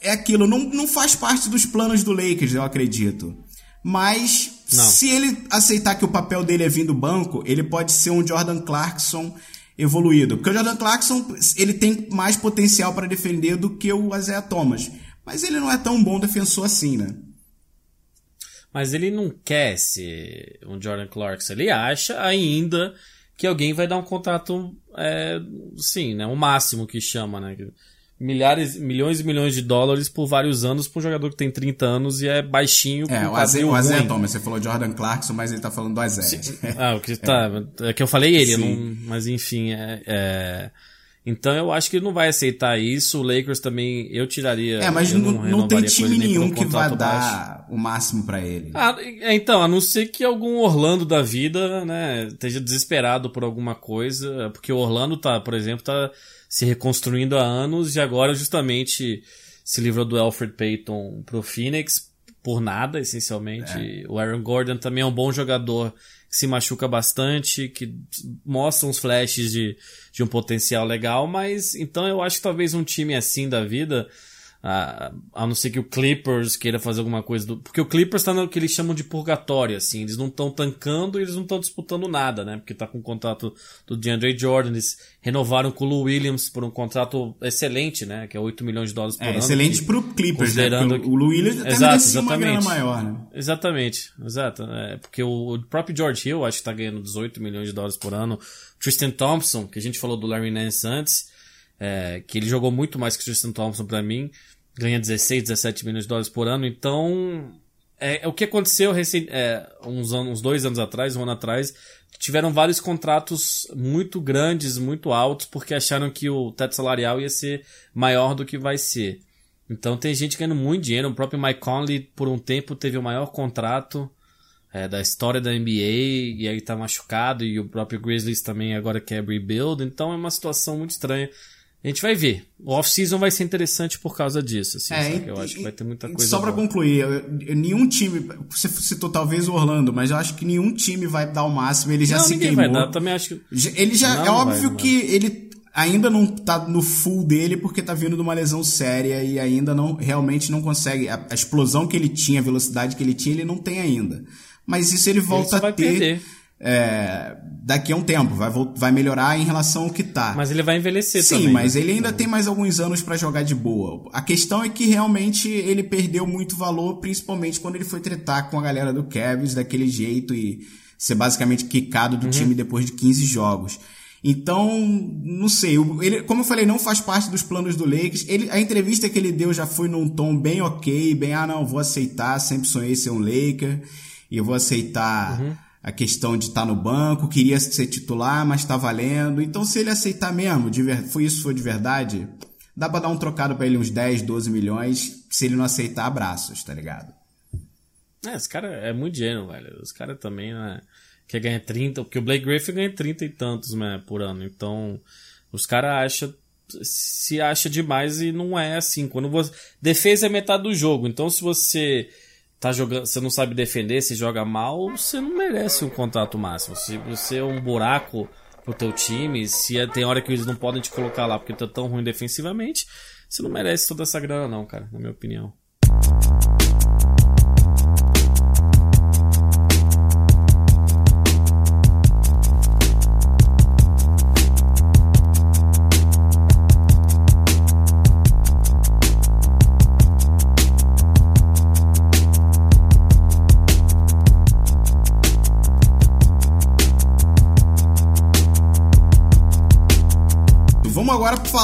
B: é aquilo, não, não faz parte dos planos do Lakers, eu acredito. Mas não. Se ele aceitar que o papel dele é vir do banco, ele pode ser um Jordan Clarkson evoluído. Porque o Jordan Clarkson, ele tem mais potencial para defender do que o Isaiah Thomas. Mas ele não é tão bom defensor assim, né?
C: Mas ele não quer ser um Jordan Clarkson. Ele acha ainda que alguém vai dar um contrato, é, sim, né? O máximo que chama, né? Milhares, milhões e milhões de dólares por vários anos pra um jogador que tem 30 anos e é baixinho.
B: É,
C: com
B: o Azé, o Azé. Thomas, você falou Jordan Clarkson, mas ele tá falando do Azé.
C: Ah, o que tá. É que eu falei ele, não, mas enfim, é, é- Então eu acho que ele não vai aceitar isso. O Lakers também, eu tiraria.
B: É, mas não, não tem time
C: um
B: nenhum que vai
C: contrato baixo.
B: dar o máximo pra ele.
C: Ah, é, então, a não ser que algum Orlando da vida, né, esteja desesperado por alguma coisa, porque o Orlando tá, por exemplo, tá se reconstruindo há anos e agora justamente se livrou do Alfred Payton pro Phoenix por nada, essencialmente. O Aaron Gordon também é um bom jogador que se machuca bastante, que mostra uns flashes de, de um potencial legal, mas então eu acho que talvez um time assim da vida a, a não ser que o Clippers queira fazer alguma coisa do. Porque o Clippers tá no que eles chamam de purgatório, assim. Eles não estão tancando e eles não estão disputando nada, né? Porque tá com o contrato do DeAndre Jordan. Eles renovaram com o Lou Williams por um contrato excelente, né? Que é 8 milhões de dólares por
B: É,
C: ano.
B: excelente
C: que-
B: pro Clippers, né?
C: considerando
B: Porque o Lou Williams até
C: Exato,
B: merecia uma grana
C: exatamente.
B: maior, né?
C: Exatamente, exato. É, porque o, o próprio George Hill acho que tá ganhando 18 milhões de dólares por ano. Tristan Thompson, que a gente falou do Larry Nance antes, é, que ele jogou muito mais que o Tristan Thompson pra mim, ganha 16, 17 milhões de dólares por ano. Então, é, é o que aconteceu recém, é, uns, anos, uns dois anos atrás, um ano atrás, tiveram vários contratos muito grandes, muito altos, porque acharam que o teto salarial ia ser maior do que vai ser. Então tem gente ganhando muito dinheiro. O próprio Mike Conley, por um tempo, teve o maior contrato é, da história da NBA e aí tá machucado. E o próprio Grizzlies também agora quer rebuild. Então é uma situação muito estranha. A gente vai ver. O off-season vai ser interessante por causa disso. Assim,
B: É, e-
C: Eu acho que vai ter muita coisa.
B: Só pra
C: boa.
B: concluir, eu- eu- nenhum time. Você citou talvez o Orlando, mas eu acho que nenhum time vai dar o máximo. Ele já
C: Não,
B: se
C: ninguém
B: queimou.
C: vai dar. Também acho que.
B: Ele já.
C: Não,
B: é óbvio
C: vai,
B: que ele ainda não tá no full dele porque tá vindo de uma lesão séria e ainda não realmente não consegue. A, a explosão que ele tinha, a velocidade que ele tinha, ele não tem ainda. Mas isso ele volta a ter
C: perder.
B: É, daqui a um tempo. Vai, vai melhorar em relação ao que tá.
C: Mas ele vai envelhecer
B: Sim,
C: também.
B: mas
C: né?
B: ele ainda tem mais alguns anos pra jogar de boa. A questão é que realmente ele perdeu muito valor, principalmente quando ele foi tretar com a galera do Cavs daquele jeito e ser basicamente quicado
C: Uhum.
B: do time depois de 15 jogos. Então, não sei, ele, como eu falei, não faz parte dos planos do Lakers. Ele, a entrevista que ele deu já foi num tom bem ok, bem, ah não, vou aceitar, sempre sonhei ser um Laker e eu vou aceitar
C: Uhum.
B: A questão de estar no banco, queria ser titular, mas tá valendo. Então, se ele aceitar mesmo, ver, foi isso foi de verdade, dá pra dar um trocado pra ele uns 10, 12 milhões. Se ele não aceitar, abraços, tá ligado?
C: É, esse cara é muito gênio, velho. Os caras também, né? Quer ganhar 30, porque o Blake Griffin ganha 30 e tantos, né, por ano. Então, os caras acham. Se acha demais e não é assim. Quando você. Defesa é metade do jogo. Então, se você tá jogando. Você não sabe defender, se joga mal, você não merece um contrato máximo. Se você é um buraco pro teu time, se é- tem hora que eles não podem te colocar lá porque tá tão ruim defensivamente, você não merece toda essa grana, não, cara, na minha opinião.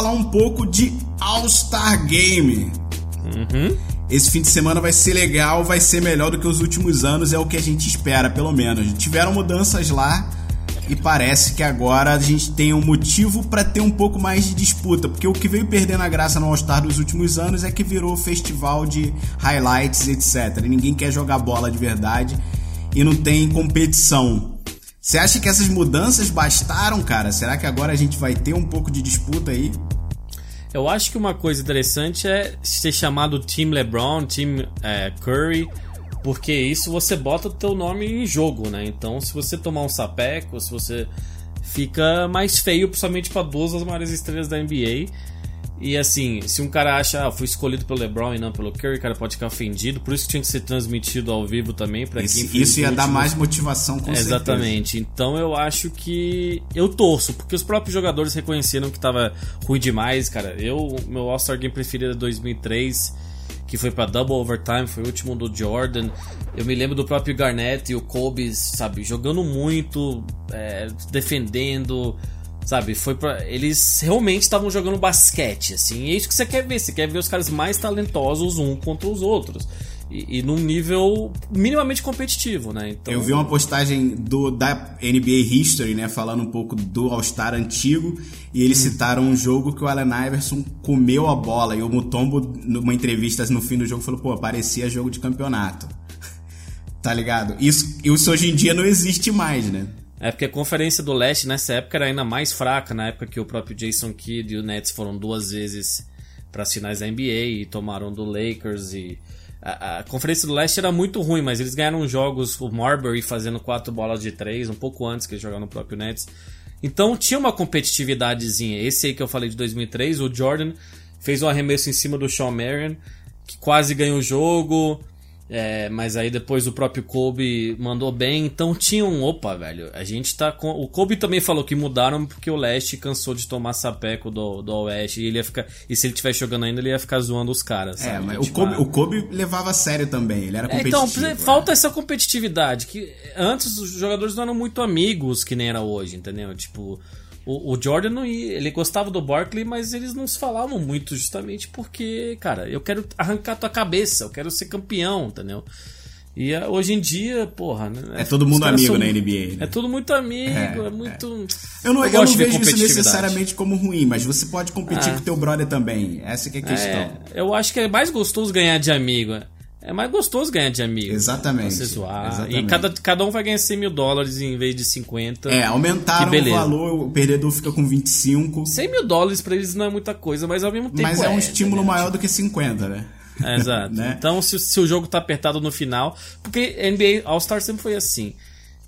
B: Falar um pouco de All-Star Game. Esse fim de semana vai ser legal, vai ser melhor do que os últimos anos, é o que a gente espera, pelo menos. Tiveram mudanças lá e parece que agora a gente tem um motivo para ter um pouco mais de disputa, porque o que veio perdendo a graça no All-Star dos últimos anos é que virou festival de highlights, etc. E ninguém quer jogar bola de verdade e não tem competição. Você acha que essas mudanças bastaram, cara? Será que agora a gente vai ter um pouco de disputa aí?
C: Eu acho que uma coisa interessante é ser chamado Team LeBron, Team é, Curry, porque isso você bota o teu nome em jogo, né? Então, se você tomar um sapeco, se você fica mais feio, principalmente para duas das maiores estrelas da NBA. E assim, se um cara acha, ah, fui escolhido pelo LeBron e não pelo Curry, o cara pode ficar ofendido. Por isso que tinha que ser transmitido ao vivo também para quem
B: Isso, ia dar mais motivação com certeza.
C: Exatamente. Então eu acho que eu torço, porque os próprios jogadores reconheceram que tava ruim demais, cara. Eu, meu All-Star Game preferido é 2003, que foi pra Double Overtime, foi o último do Jordan. Eu me lembro do próprio Garnett e o Kobe, sabe, jogando muito, é, defendendo, Sabe, foi pra. Eles realmente estavam jogando basquete, assim. E é isso que você quer ver. Você quer ver os caras mais talentosos um contra os outros. E, e num nível minimamente competitivo, né? Então...
B: Eu vi uma postagem do, da NBA History, né? Falando um pouco do All-Star antigo. E eles hum. citaram um jogo que o Allen Iverson comeu a bola. E o Mutombo, numa entrevista no fim do jogo, falou: pô, parecia jogo de campeonato. tá ligado? Isso, isso hoje em dia não existe mais, né?
C: É porque a Conferência do Leste nessa época era ainda mais fraca, na época que o próprio Jason Kidd e o Nets foram duas vezes para as finais da NBA e tomaram do Lakers e a, a, Conferência do Leste era muito ruim, mas eles ganharam jogos, o Marbury fazendo quatro bolas de três, um pouco antes que eles jogaram no próprio Nets. Então tinha uma competitividadezinha. Esse aí que eu falei de 2003, o Jordan fez um arremesso em cima do Sean Marion, que quase ganhou o jogo. É, mas aí depois o próprio Kobe mandou bem, então tinha um opa, velho. A gente tá com. O Kobe também falou que mudaram porque o leste cansou de tomar sapeco do, do oeste e ele ia ficar. E se ele estiver jogando ainda, ele ia ficar zoando os caras.
B: É, mas tipo, o, Kobe, ah, o Kobe levava a sério também, ele era competitivo.
C: É, então, é. falta essa competitividade. Que antes os jogadores não eram muito amigos que nem era hoje, entendeu? Tipo. O, o Jordan não ia, ele gostava do Barkley, mas eles não se falavam muito justamente porque, cara, eu quero arrancar tua cabeça, eu quero ser campeão, entendeu? E ah, hoje em dia, porra. Né,
B: é todo mundo amigo são, na NBA.
C: Né? É todo muito amigo, é, é muito.
B: É. Eu não, eu, eu não vejo isso necessariamente como ruim, mas você pode competir ah. com teu brother também. Essa que é a questão. É,
C: eu acho que é mais gostoso ganhar de amigo. É mais gostoso ganhar de amigo.
B: Exatamente.
C: Você zoar. Exatamente. E cada, cada um vai ganhar 100 mil dólares em vez de 50.
B: É, aumentaram o valor, o perdedor fica com 25.
C: 100 mil dólares pra eles não é muita coisa, mas ao mesmo tempo.
B: Mas é, é um estímulo maior do que 50, né?
C: É, exato. né? Então, se, se, o jogo tá apertado no final. Porque NBA All-Star sempre foi assim.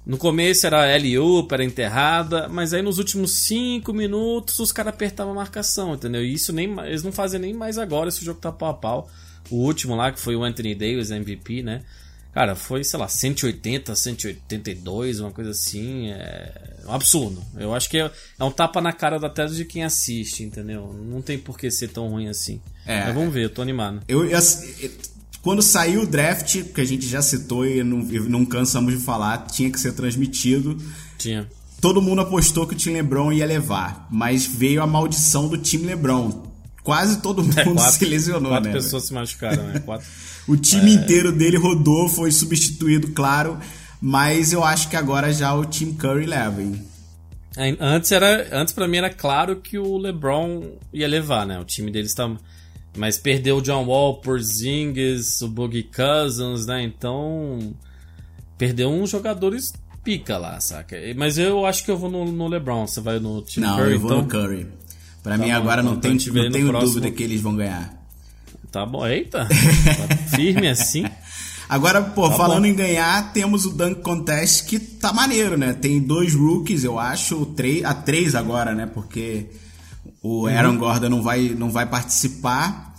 C: No começo era LU, era enterrada, mas aí nos últimos 5 minutos os caras apertavam a marcação, entendeu? E isso nem, eles não fazem nem mais agora se o jogo tá pau a pau. O último lá, que foi o Anthony Davis, MVP, né? Cara, foi, sei lá, 180, 182, uma coisa assim. É um absurdo. Eu acho que é, é um tapa na cara da tese de quem assiste, entendeu? Não tem por que ser tão ruim assim. É, Mas vamos ver, eu tô animado.
B: Eu, eu, quando saiu o draft, que a gente já citou e não, não cansamos de falar, tinha que ser transmitido.
C: Tinha.
B: Todo mundo apostou que o time LeBron ia levar, mas veio a maldição do time LeBron quase todo mundo é, quatro, se lesionou,
C: quatro
B: né?
C: Quatro pessoas se machucaram, né? Quatro...
B: o time é... inteiro dele rodou, foi substituído, claro, mas eu acho que agora já o Team Curry leva, hein?
C: É, antes era, antes para mim era claro que o LeBron ia levar, né? O time dele está mas perdeu o John Wall por Zingis, o Boogie Cousins, né? Então perdeu uns jogadores pica lá, saca? Mas eu acho que eu vou no, no LeBron. Você vai no Team
B: Não,
C: Curry?
B: Não, eu vou
C: então...
B: no Curry. Para tá mim agora não, tem, não tenho próximo... dúvida que eles vão ganhar.
C: Tá bom, eita. Tá firme assim.
B: Agora, pô, tá falando bom. em ganhar, temos o Dunk Contest que tá maneiro, né? Tem dois rookies, eu acho, três, a três agora, né? Porque o uhum. Aaron Gordon não vai, não vai participar.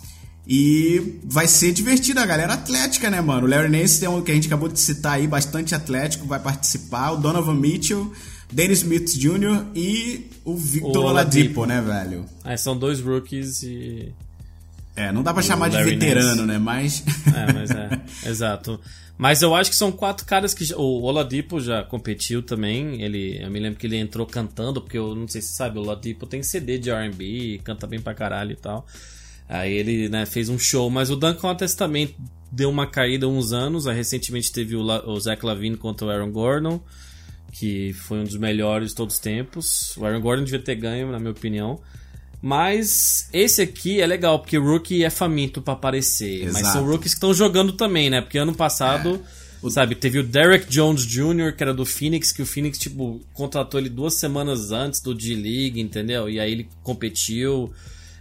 B: E vai ser divertido a galera atlética, né, mano? O Larry Nance tem um que a gente acabou de citar aí, bastante atlético, vai participar. O Donovan Mitchell Dennis Smith Jr. e o Victor Oladipo, né, velho?
C: É, são dois rookies e.
B: É, não dá pra chamar de veterano, Nance. né? Mas.
C: É, mas é, exato. Mas eu acho que são quatro caras que. O Oladipo já competiu também. Ele, eu me lembro que ele entrou cantando, porque eu não sei se você sabe, o Oladipo tem CD de RB, canta bem pra caralho e tal. Aí ele né, fez um show, mas o Duncan Contest também deu uma caída há uns anos. Aí recentemente teve o, o Zach Lavine contra o Aaron Gordon que foi um dos melhores de todos os tempos. O Aaron Gordon devia ter ganho, na minha opinião. Mas esse aqui é legal, porque o rookie é faminto para aparecer. Exato. Mas são rookies que estão jogando também, né? Porque ano passado, é. sabe, teve o Derek Jones Jr., que era do Phoenix, que o Phoenix, tipo, contratou ele duas semanas antes do D-League, entendeu? E aí ele competiu.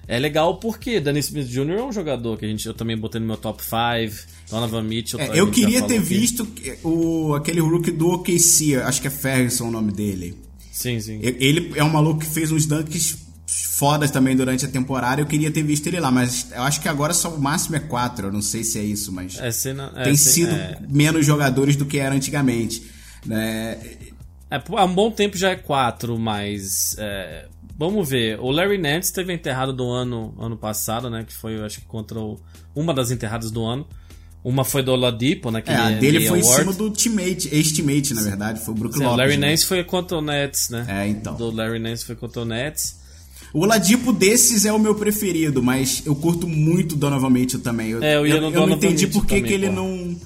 C: É legal porque Danny Smith Jr. é um jogador que a gente, eu também botei no meu top 5. Donovan Mitchell.
B: É, eu queria ter visto o, aquele rookie do OKC, acho que é Ferguson o nome dele.
C: Sim, sim.
B: Ele é um maluco que fez uns dunks fodas também durante a temporada. Eu queria ter visto ele lá, mas eu acho que agora só o máximo é quatro. Eu não sei se é isso, mas
C: é, cena,
B: é, tem sido é... menos jogadores do que era antigamente. Né?
C: É, há um bom tempo já é quatro, mas é, vamos ver. O Larry Nance teve a enterrada do ano ano passado, né? Que foi, eu acho que contra o, uma das enterradas do ano. Uma foi do Oladipo, naquele
B: É, a dele
C: NBA
B: foi em cima do teammate, ex-teammate, na verdade, foi o Brook
C: Sim, o
B: Lopes.
C: Larry
B: né?
C: Nance foi contra o Nets, né?
B: É, então.
C: Do Larry Nance foi contra o Nets.
B: O Oladipo desses é o meu preferido, mas eu curto muito Donovan Mitchell também. Eu,
C: É, eu no
B: eu não entendi
C: Mitchell
B: por que
C: também,
B: que ele
C: pô.
B: não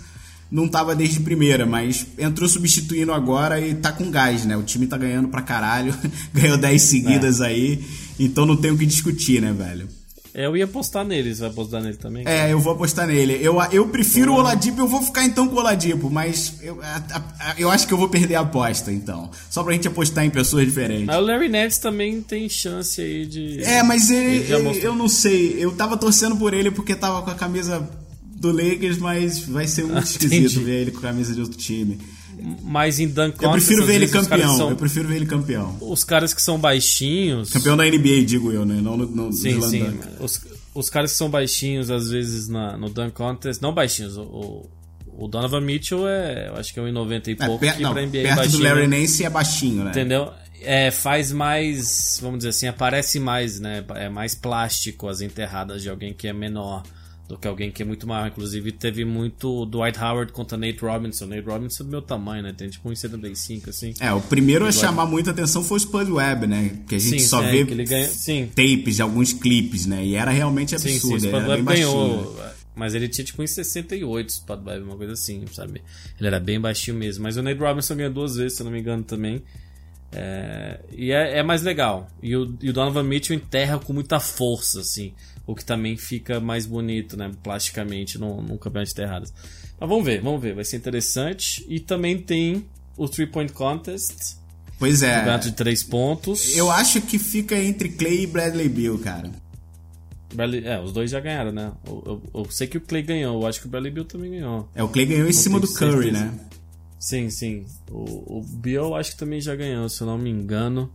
B: não tava desde primeira, mas entrou substituindo agora e tá com gás, né? O time tá ganhando pra caralho, ganhou 10 seguidas
C: É.
B: aí, então não tem o que discutir, né, velho?
C: Eu ia apostar nele, você vai apostar nele também?
B: É, eu vou apostar nele. Eu, eu prefiro o Oladipo, eu vou ficar então com o Oladipo, mas eu, a- a- eu acho que eu vou perder a aposta, então. Só pra gente apostar em pessoas diferentes.
C: Mas o Larry Nance também tem chance aí de.
B: É, mas ele,
C: Ele
B: eu não sei. Eu tava torcendo por ele porque tava com a camisa do Lakers, mas vai ser muito esquisito
C: Ah, entendi.
B: ver ele com a camisa de outro time.
C: Mas em dunk
B: Eu prefiro ver ele campeão.
C: são-
B: Eu prefiro ver ele campeão.
C: Os caras que são baixinhos.
B: Campeão da NBA, digo eu, né? Não no, no
C: Sim, sim.
B: Dunk.
C: Os, os caras que são baixinhos, às vezes, na, no Dunk Contest. Não baixinhos, o, o, Donovan Mitchell é. Eu acho que é 1,90 e
B: É,
C: pouco.
B: per- não,
C: pra NBA é
B: perto
C: baixinho.
B: do Larry Nance é baixinho, né?
C: Entendeu? É, faz mais, vamos dizer assim, aparece mais, né? É mais plástico as enterradas de alguém que é menor do que alguém que é muito maior. Inclusive, teve muito Dwight Howard contra Nate Robinson. Nate Robinson é do meu tamanho, né? Tem tipo 1,75 assim.
B: É, o primeiro a chamar muita atenção foi o Spud Webb, né? Que a gente
C: Sim,
B: só
C: é,
B: vê
C: ganha- sim.
B: tapes de alguns clipes, né? E era realmente
C: Sim, sim,
B: absurdo.
C: o Spud Webb ganhou. Mas ele tinha tipo em 68, o Spud Webb, uma coisa assim, sabe? Ele era bem baixinho mesmo. Mas o Nate Robinson ganhou duas vezes, se eu não me engano, também. É, e é, é mais legal. E o, e o Donovan Mitchell enterra com muita força, assim. O que também fica mais bonito, né? Plasticamente, no, no campeonato de terradas. Mas vamos ver, vamos ver. Vai ser interessante. E também tem o Three Point Contest.
B: Pois é.
C: Campeonato de três pontos.
B: Eu acho que fica entre Clay e Bradley Bill, cara.
C: Bradley- é, os dois já ganharam, né? Eu, eu- eu sei que o Clay ganhou. Eu acho que o Bradley Bill também ganhou.
B: É, o Clay ganhou em cima do Curry,
C: certeza.
B: né?
C: Sim, sim. O, o Bill eu acho que também já ganhou, se eu não me engano.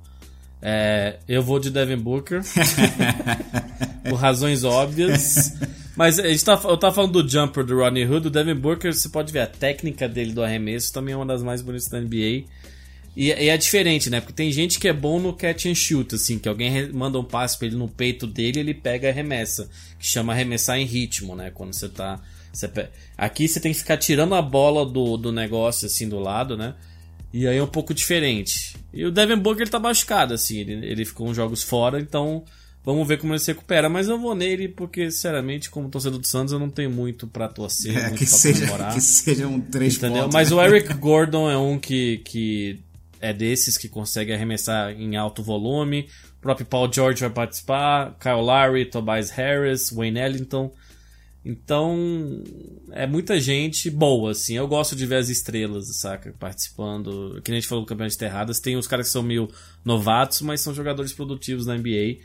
C: É, eu vou de Devin Booker. por razões óbvias. Mas a gente tá, eu tava falando do jumper do Rodney Hood. O Devin Booker, você pode ver a técnica dele do arremesso, também é uma das mais bonitas da NBA. E, e é diferente, né? Porque tem gente que é bom no catch and shoot, assim, que alguém manda um passe pra ele no peito dele ele pega e arremessa. Que chama arremessar em ritmo, né? Quando você tá. Você pe- Aqui você tem que ficar tirando a bola do, do negócio, assim, do lado, né? E aí é um pouco diferente. E o Devin Booker ele tá machucado, assim, ele, ele ficou uns jogos fora, então vamos ver como ele se recupera. Mas eu vou nele porque, sinceramente, como torcedor do Santos, eu não tenho muito pra torcer,
B: É,
C: muito
B: que,
C: pra
B: seja,
C: comemorar.
B: que seja um três
C: Entendeu?
B: pontos.
C: Mas o Eric Gordon é um que, que é desses que consegue arremessar em alto volume. O próprio Paul George vai participar. Kyle Lowry, Tobias Harris, Wayne Ellington. Então, é muita gente boa, assim. Eu gosto de ver as estrelas, saca? Participando. Que nem a gente falou do Campeonato de Terradas. Tem os caras que são meio novatos, mas são jogadores produtivos na NBA.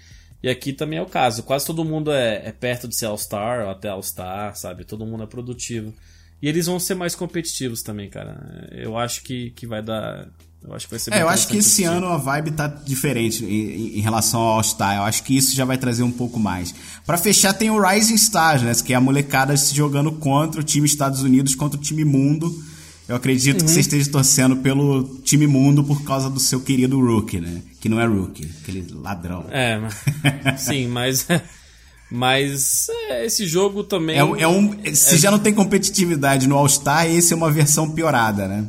C: E aqui também é o caso. Quase todo mundo é, é perto de ser All-Star, ou até All-Star, sabe? Todo mundo é produtivo. E eles vão ser mais competitivos também, cara. Eu acho que, que vai dar. Eu acho que vai ser
B: É, eu acho que esse ano a vibe tá diferente em, em- relação ao All-Star. Eu acho que isso já vai trazer um pouco mais. Pra fechar, tem o Rising Stars, né? Que é a molecada se jogando contra o time Estados Unidos, contra o time mundo. Eu acredito
C: Uhum.
B: que você esteja torcendo pelo time mundo por causa do seu querido Rookie, né? Que não é Rookie, aquele ladrão.
C: É, sim, mas. Mas é, esse jogo também.
B: É, é um, se já não tem competitividade no All-Star, esse é uma versão piorada, né?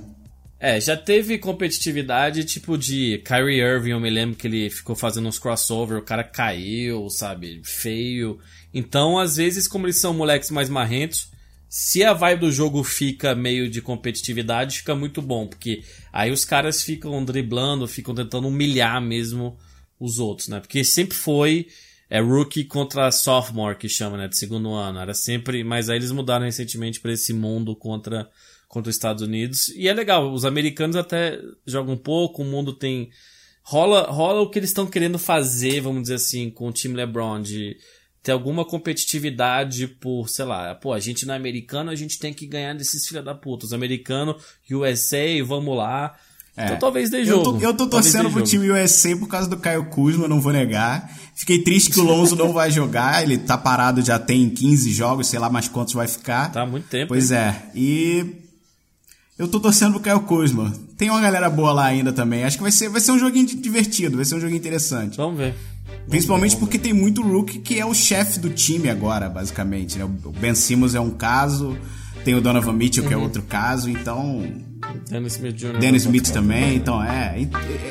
C: É, já teve competitividade tipo de Kyrie Irving, eu me lembro que ele ficou fazendo uns crossover, o cara caiu, sabe, feio. Então, às vezes, como eles são moleques mais marrentos, se a vibe do jogo fica meio de competitividade, fica muito bom, porque aí os caras ficam driblando, ficam tentando humilhar mesmo os outros, né? Porque sempre foi é rookie contra sophomore que chama, né, de segundo ano, era sempre, mas aí eles mudaram recentemente para esse mundo contra contra os Estados Unidos. E é legal, os americanos até jogam um pouco, o mundo tem. Rola, rola o que eles estão querendo fazer, vamos dizer assim, com o time LeBron, de ter alguma competitividade por, sei lá, pô, a gente não é americano, a gente tem que ganhar desses filha da puta. Os americanos, USA, vamos lá. Então talvez dê
B: É. Eu
C: jogo.
B: tô, eu tô torcendo pro
C: jogo.
B: time USA por causa do Caio Kuzma, não vou negar. Fiquei triste que o Lonzo não vai jogar, ele tá parado já tem 15 jogos, sei lá mais quantos vai ficar.
C: Tá há muito tempo.
B: Pois
C: hein?
B: é, e eu tô torcendo pro Caio Kuzma. Tem uma galera boa lá ainda também. Acho que vai ser, vai ser um joguinho divertido, vai ser um joguinho interessante.
C: Vamos ver.
B: Principalmente porque tem muito rookie que é o chefe do time agora, basicamente. Né? O Ben Simmons é um caso, tem o Donovan Mitchell, que é outro caso, então.
C: Dennis Smith.
B: Dennis Smith também, então é.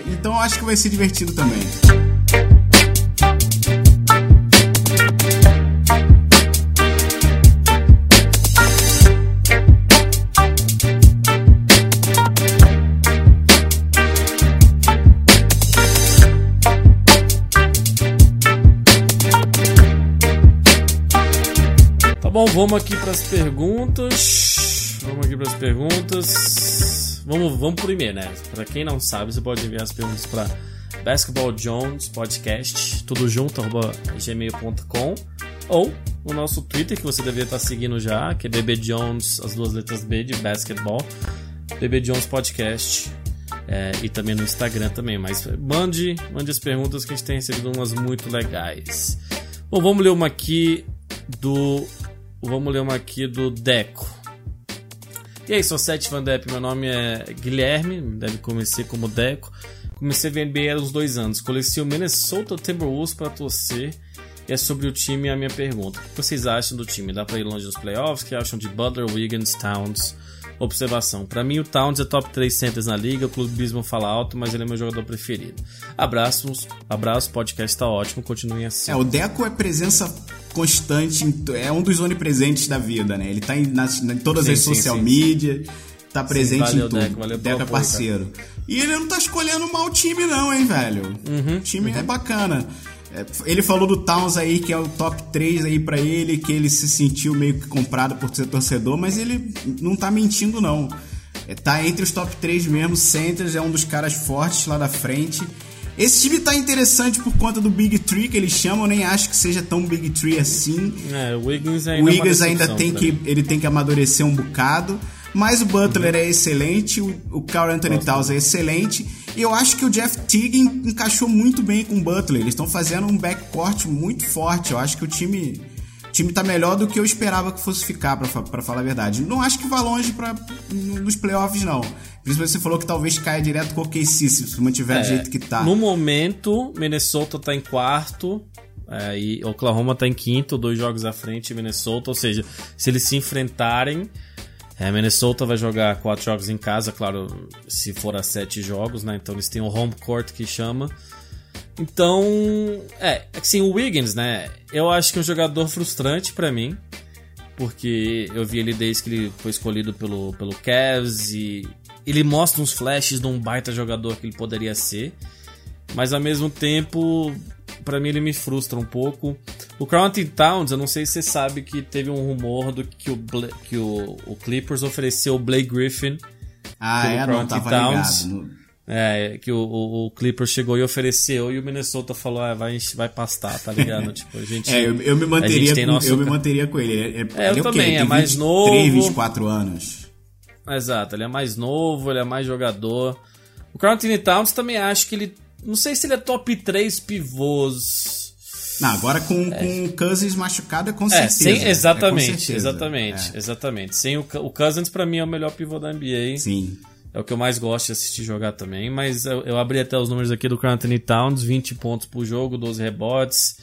B: Então eu acho que vai ser divertido também.
C: Vamos aqui pras perguntas. Vamos aqui pras perguntas. Vamos, vamos e-mail, né? Pra quem não sabe, você pode enviar as perguntas pra Basketball Jones Podcast, tudo junto, arroba gmail.com ou o nosso Twitter, que você deveria estar seguindo já, que é BB Jones, as duas letras B de basketball, BB Jones Podcast. é, e também no Instagram também, mas mande, mande as perguntas que a gente tem recebido umas muito legais. Bom, vamos ler uma aqui do. Vamos ler uma aqui do Deco. E aí, sou Sete Van Depp, meu nome é Guilherme, deve conhecer como Deco. Comecei a ver NBA há uns dois anos. Coleci o Minnesota Timberwolves para torcer. E é sobre o time a minha pergunta. O que vocês acham do time? Dá pra ir longe nos playoffs? O que acham de Butler, Wiggins, Towns? Observação. Pra mim, o Towns é top 3 centers na liga. O clubismo fala alto, mas ele é meu jogador preferido. Abraços, abraço, podcast tá ótimo. Continuem assim.
B: É, o Deco é presença constante, é um dos onipresentes da vida, né? Ele tá em, nas, em todas
C: Sim,
B: as
C: sim,
B: social
C: sim.
B: media, tá presente
C: valeu,
B: em tudo.
C: Deco, valeu
B: Deco é parceiro. E ele não tá escolhendo mal o time, não, hein, velho?
C: Uhum,
B: o time é bacana. É, Ele falou do Towns aí, que é o top 3 aí pra ele, que ele se sentiu meio que comprado por ser torcedor, mas ele não tá mentindo, não. É, tá entre os top 3 mesmo, Centers é um dos caras fortes lá da frente. Esse time tá interessante por conta do Big Tree que eles chamam, eu nem acho que seja tão Big Tree assim.
C: É, o Wiggins
B: O
C: ainda é uma
B: Wiggins ainda
C: decepção
B: tem
C: pra
B: que ele tem que amadurecer um bocado, mas o Butler é excelente, o, o Carl Anthony Towns é excelente, e eu acho que o Jeff Teague en- encaixou muito bem com o Butler. Eles estão fazendo um backcourt muito forte. Eu acho que o time o time tá melhor do que eu esperava que fosse ficar, pra falar a verdade. Não acho que vá longe pra, nos playoffs, não. Principalmente você falou que talvez caia direto com o OKC, se mantiver do jeito que tá.
C: É, No momento, Minnesota tá em quarto. é, e Oklahoma tá em quinto, dois jogos à frente Minnesota. Ou seja, se eles se enfrentarem, é, Minnesota vai jogar quatro jogos em casa, claro, se for a sete jogos, né? Então eles têm o home court que chama. Então, é, assim, o Wiggins, né? Eu acho que é um jogador frustrante pra mim, porque eu vi ele desde que ele foi escolhido pelo, pelo Cavs e ele mostra uns flashes de um baita jogador que ele poderia ser, mas ao mesmo tempo, pra mim ele me frustra um pouco. O Carl Anthony Towns, eu não sei se você sabe que teve um rumor do que o, Bla- que o, o Clippers ofereceu o Blake Griffin
B: ah,
C: pelo
B: é,
C: Towns.
B: ligado.
C: É, que o, o, o Clippers chegou e ofereceu e o Minnesota falou, ah, vai, vai pastar, tá ligado? tipo, a gente.
B: É, eu, eu me manteria com,
C: nosso
B: eu me manteria com ele. É, é,
C: É, eu
B: é
C: também, é
B: tem
C: mais
B: 23,
C: novo.
B: 24 anos.
C: Exato, ele é mais novo, ele é mais jogador. O Carl Anthony Towns também acho que ele. Não sei se ele é top 3 pivôs.
B: Não, agora com, com o Cousins machucado é com
C: É,
B: certeza.
C: sem,
B: É com
C: exatamente,
B: certeza.
C: exatamente,
B: É,
C: exatamente. Sem o, o Cousins, pra mim, é o melhor pivô da NBA.
B: Sim.
C: É o que eu mais gosto de assistir jogar também. Mas eu, eu abri até os números aqui do Carl Anthony Towns: 20 pontos por jogo, 12 rebotes,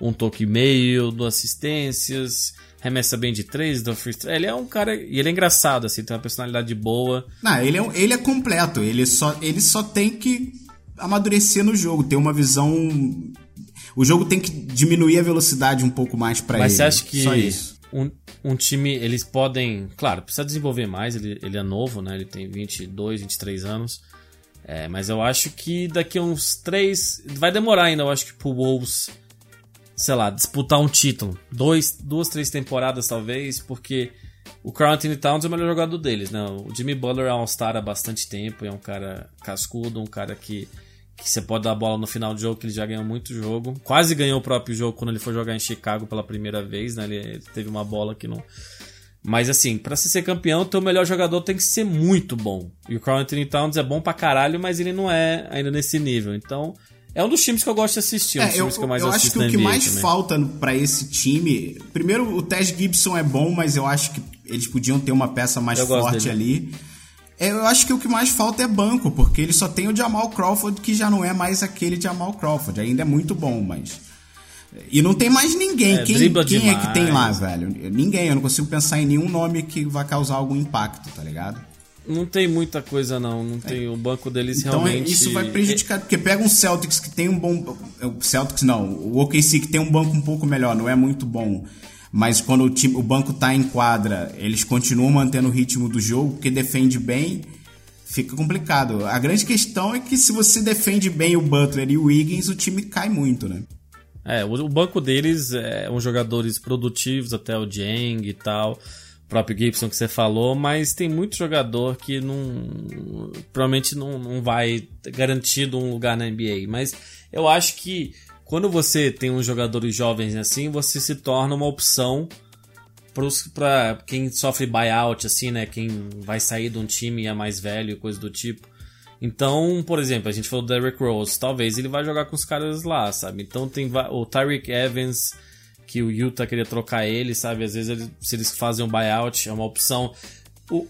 C: um toque e meio, duas assistências, remessa bem de três, do free throw. Ele é um cara. E ele é engraçado, assim, tem uma personalidade boa.
B: Não, ele é, um- ele é completo. Ele só, ele só tem que amadurecer no jogo, ter uma visão. O jogo tem que diminuir a velocidade um pouco mais pra
C: Mas
B: ele.
C: você acha que
B: Só isso.
C: Um, um time, eles podem. Claro, precisa desenvolver mais, ele, ele é novo, né? Ele tem 22, 23 anos. É, mas eu acho que daqui a uns três. Vai demorar ainda, eu acho que pro Wolves, sei lá, disputar um título. Dois, duas, três temporadas talvez, porque o Carl Anthony Towns é o melhor jogador deles, né? O Jimmy Butler é um All-Star há bastante tempo, é um cara cascudo, um cara que, que você pode dar a bola no final do jogo, que ele já ganhou muito jogo. Quase ganhou o próprio jogo quando ele foi jogar em Chicago pela primeira vez, né? Ele, ele teve uma bola que não. Mas assim, pra você ser campeão, teu melhor jogador tem que ser muito bom. E o Carl Anthony Towns é bom pra caralho, mas ele não é ainda nesse nível. Então, é um dos times que eu gosto de assistir. Um dos
B: É, eu,
C: times que eu mais
B: eu acho
C: assisto
B: que o que mais
C: também.
B: falta pra esse time. Primeiro, o Tess Gibson é bom, mas eu acho que eles podiam ter uma peça mais
C: Eu
B: forte ali. É, Eu acho que o que mais falta é banco, porque ele só tem o Jamal Crawford, que já não é mais aquele Jamal Crawford. Ainda é muito bom, mas. E não tem mais ninguém.
C: É,
B: quem quem é que tem lá, velho? Ninguém. Eu não consigo pensar em nenhum nome que vai causar algum impacto, tá ligado?
C: Não tem muita coisa, não. Não tem. O banco deles
B: Então é-
C: realmente.
B: isso vai prejudicar, porque pega um Celtics que tem um bom. O Celtics não, o OKC que tem um banco um pouco melhor, não é muito bom. Mas quando o, time, o banco tá em quadra, eles continuam mantendo o ritmo do jogo, porque defende bem, fica complicado. A grande questão é que se você defende bem o Butler e o Wiggins, o time cai muito, né?
C: É, o, banco deles é uns jogadores produtivos, até o Jeng e tal. O próprio Gibson que você falou, mas tem muito jogador que não. Provavelmente não, não vai garantido um lugar na NBA. Mas eu acho que quando você tem uns jogadores jovens assim, você se torna uma opção para quem sofre buyout, assim, né? Quem vai sair de um time e é mais velho coisa do tipo. Então, por exemplo, a gente falou do Derrick Rose, talvez ele vai jogar com os caras lá, sabe? Então tem o Tyreek Evans, que o Utah queria trocar ele, sabe? Às vezes eles- se eles fazem um buyout, é uma opção. O,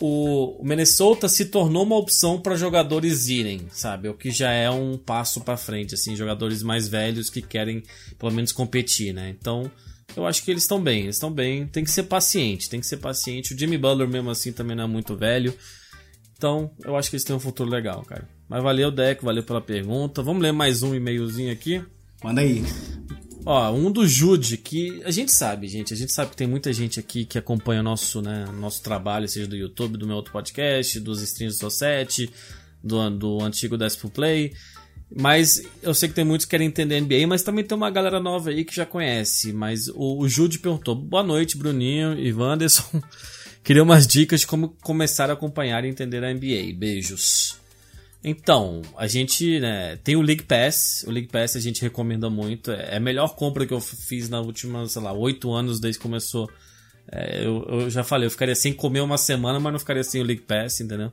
C: o- Minnesota se tornou uma opção para jogadores irem, sabe? O que já é um passo para frente, assim, jogadores mais velhos que querem pelo menos competir, né? Então, eu acho que eles estão bem, eles estão bem. Tem que ser paciente, tem que ser paciente. O Jimmy Butler mesmo assim também não é muito velho. Então, eu acho que eles têm um futuro legal, cara. Mas valeu, Deco, valeu pela pergunta. Vamos ler mais um e-mailzinho aqui.
B: Manda aí.
C: Ó, um do Jude, que a gente sabe, gente. A gente sabe que tem muita gente aqui que acompanha o nosso, né, nosso trabalho, seja do YouTube, do meu outro podcast, dos streams do Society, do, do antigo Despo Play. Mas eu sei que tem muitos que querem entender NBA, mas também tem uma galera nova aí que já conhece. Mas o, o Jude perguntou: boa noite, Bruninho e Wanderson. Queria umas dicas de como começar a acompanhar e entender a NBA. Beijos. Então, a gente né, tem o League Pass. O League Pass a gente recomenda muito. É a melhor compra que eu fiz na última, sei lá, oito anos desde que começou. É, eu, eu já falei, eu ficaria sem comer uma semana, mas não ficaria sem o League Pass, entendeu?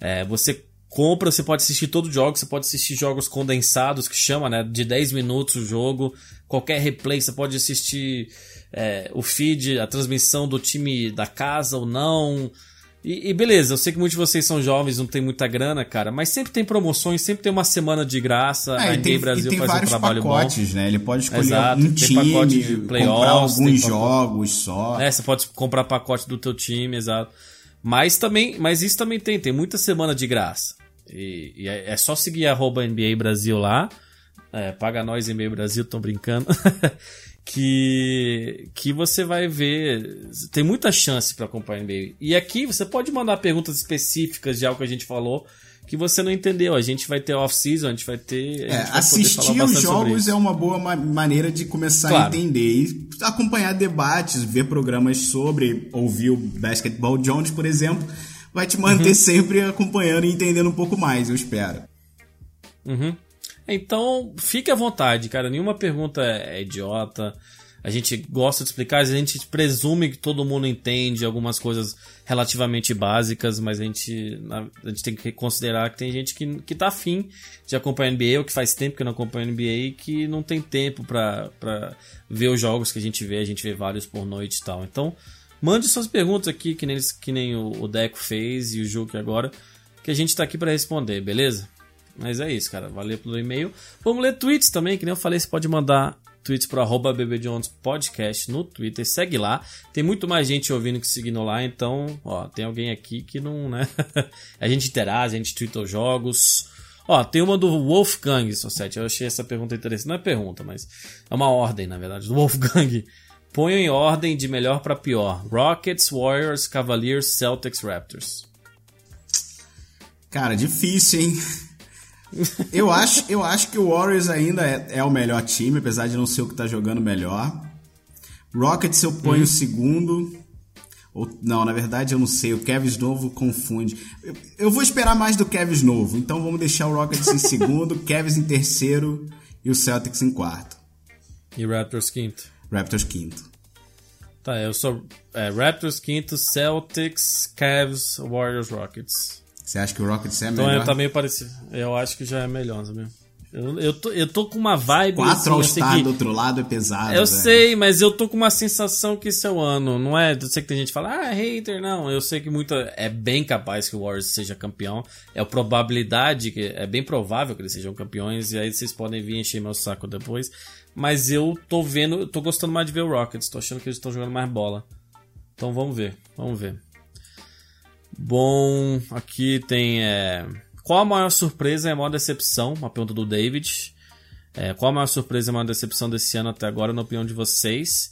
C: É, você compra, você pode assistir todo o jogo, você pode assistir jogos condensados, que chama, né? De 10 minutos o jogo. Qualquer replay, você pode assistir é, o feed, a transmissão do time da casa ou não. E, e beleza, eu sei que muitos de vocês são jovens, não tem muita grana, cara, mas sempre tem promoções, sempre tem uma semana de graça.
B: É,
C: a NBA
B: tem,
C: Brasil
B: tem
C: faz um trabalho
B: pacotes, né? Ele pode escolher
C: Exato,
B: um
C: tem
B: time,
C: pacote de
B: comprar
C: playoffs,
B: alguns
C: tem pacote-
B: jogos só.
C: bom. É, você pode comprar pacote do teu time, exato. Mas também, mas isso também tem, tem muita semana de graça. E, e é é só seguir arroba NBA Brasil lá. É, paga nós NBA Brasil, tô brincando. que que você vai ver, tem muita chance para acompanhar NBA. E aqui você pode mandar perguntas específicas de algo que a gente falou que você não entendeu. A gente vai ter off-season, a gente vai ter.
B: É,
C: gente
B: assistir os jogos é uma boa ma- maneira de começar
C: Claro.
B: a entender e acompanhar debates, ver programas sobre, ouvir o Basketball Jones, por exemplo, vai te manter
C: Uhum.
B: sempre acompanhando e entendendo um pouco mais, eu espero.
C: Uhum. Então, fique à vontade, cara. Nenhuma pergunta é idiota. A gente gosta de explicar, a gente presume que todo mundo entende algumas coisas relativamente básicas, mas a gente, a gente tem que considerar que tem gente que, que tá afim de acompanhar a NBA, ou que faz tempo que não acompanha a NBA e que não tem tempo pra ver os jogos que a gente vê, a gente vê vários por noite e tal. Então, mande suas perguntas aqui, que nem, que nem o, Deco fez e o Ju que agora, que a gente tá aqui pra responder, beleza? Mas é isso, cara. Valeu pelo e-mail. Vamos ler tweets também, que nem eu falei, você pode mandar tweets pro arroba Podcast no Twitter. Segue lá. Tem muito mais gente ouvindo que seguindo lá, então, ó, tem alguém aqui que não, né? a gente interage, a gente twitta os jogos. Ó, tem uma do Wolfgang, Society. Eu achei essa pergunta interessante. Não é pergunta, mas é uma ordem, na verdade, do Wolfgang. Ponham em ordem de melhor pra pior. Rockets, Warriors, Cavaliers, Celtics, Raptors.
B: Cara, difícil, hein? Eu acho, eu acho que o Warriors ainda é, é o melhor time, apesar de não ser o que tá jogando melhor. Rockets eu ponho o segundo. Ou, não, na verdade eu não sei. O Kevs novo confunde. Eu, eu vou esperar mais do Kevs novo. Então vamos deixar o Rockets em segundo, Kevs em terceiro e o Celtics em quarto.
C: E Raptors quinto.
B: Raptors quinto.
C: Tá, eu sou é, Raptors quinto, Celtics, Cavs, Warriors, Rockets.
B: Você acha que o Rockets é
C: Então
B: melhor?
C: é, tá meio parecido. Eu acho que já é melhor, sabe? Eu, eu, tô, eu tô com uma vibe.
B: Quatro
C: assim, que-
B: do outro lado é pesado.
C: Eu
B: velho.
C: sei, mas eu tô com uma sensação que esse é o ano. Não é? Eu sei que tem gente que fala, ah, hater, não. Eu sei que muita. É bem capaz que o Warriors seja campeão. É a probabilidade, que é bem provável que eles sejam campeões. E aí vocês podem vir encher meu saco depois. Mas eu tô vendo, eu tô gostando mais de ver o Rockets. Tô achando que eles estão jogando mais bola. Então vamos ver, vamos ver. Bom, aqui tem. é, Qual a maior surpresa e a maior decepção? Uma pergunta do David. É, qual a maior surpresa e a maior decepção desse ano até agora, na opinião de vocês?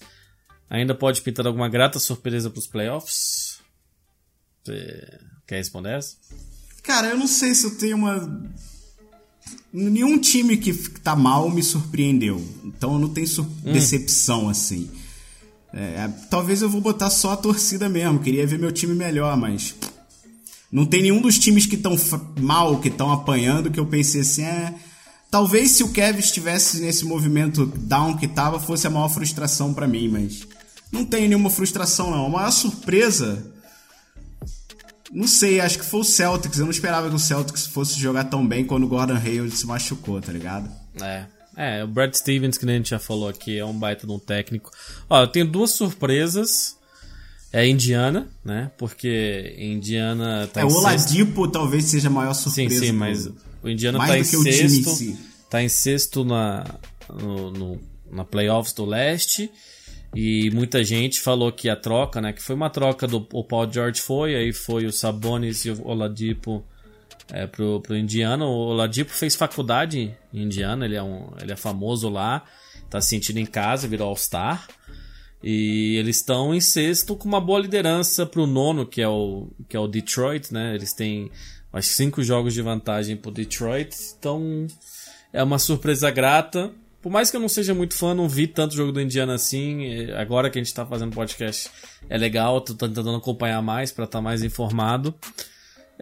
C: Ainda pode pintar alguma grata surpresa para os playoffs? Você quer responder essa?
B: Cara, eu não sei se eu tenho uma. Nenhum time que tá mal me surpreendeu. Então eu não tenho sur-
C: Hum.
B: decepção assim. É, talvez eu vou botar só a torcida mesmo. Queria ver meu time melhor, mas. Não tem nenhum dos times que estão mal, que estão apanhando, que eu pensei assim, é. Talvez se o Kevin estivesse nesse movimento down que tava, fosse a maior frustração pra mim, mas. Não tenho nenhuma frustração, não. A maior surpresa. Não sei, acho que foi o Celtics. Eu não esperava que o Celtics fosse jogar tão bem quando o Gordon Hayward se machucou, tá ligado?
C: É. É, o Brad Stevens, que a gente já falou aqui, é um baita de um técnico. Ó, eu tenho duas surpresas. É Indiana, né? Porque Indiana tá
B: é,
C: em
B: o. Oladipo talvez seja a maior
C: Sim,
B: surpresa.
C: sim,
B: do-
C: mas o Indiana
B: mais
C: tá em sexto.
B: si.
C: Tá em sexto na, no, no- na playoffs do leste. E muita gente falou que a troca, né? Que foi uma troca do o Paul George foi, aí foi o Sabonis e o Oladipo é, pro, pro Indiana. O Oladipo fez faculdade em Indiana, ele é, um, ele é famoso lá, tá se sentindo em casa, virou All-Star. E eles estão em sexto com uma boa liderança pro nono, que é o, que é o Detroit, né? Eles têm que cinco jogos de vantagem pro Detroit. Então é uma surpresa grata. Por mais que eu não seja muito fã, não vi tanto jogo do Indiana assim. Agora que a gente tá fazendo podcast é legal, tô tentando acompanhar mais pra estar mais informado.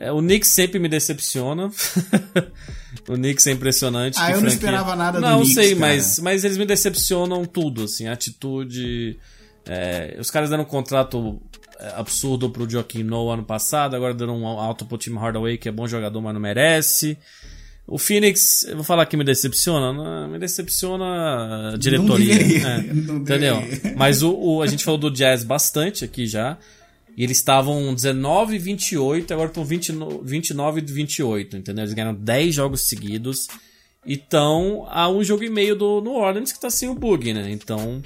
C: É, o Knicks sempre me decepciona. o Knicks é impressionante.
B: Ah, eu não
C: franquia-
B: esperava nada do
C: Não,
B: Knicks,
C: sei,
B: cara.
C: mas, mas eles me decepcionam tudo, assim, atitude. é, os caras deram um contrato é, absurdo pro Joaquim Noah ano passado, agora deram um alto pro Tim Hardaway, que é bom jogador, mas não merece. O Phoenix, eu vou falar que me decepciona, não, me decepciona a diretoria.
B: deveria,
C: é,
B: não
C: entendeu? Mas o, o- a gente falou do Jazz bastante aqui já. E eles estavam 19 e 28, agora estão 20 no- 29 e 28, entendeu? Eles ganharam 10 jogos seguidos. E estão a um jogo e meio do New Orleans que tá sem o bug, né? Então.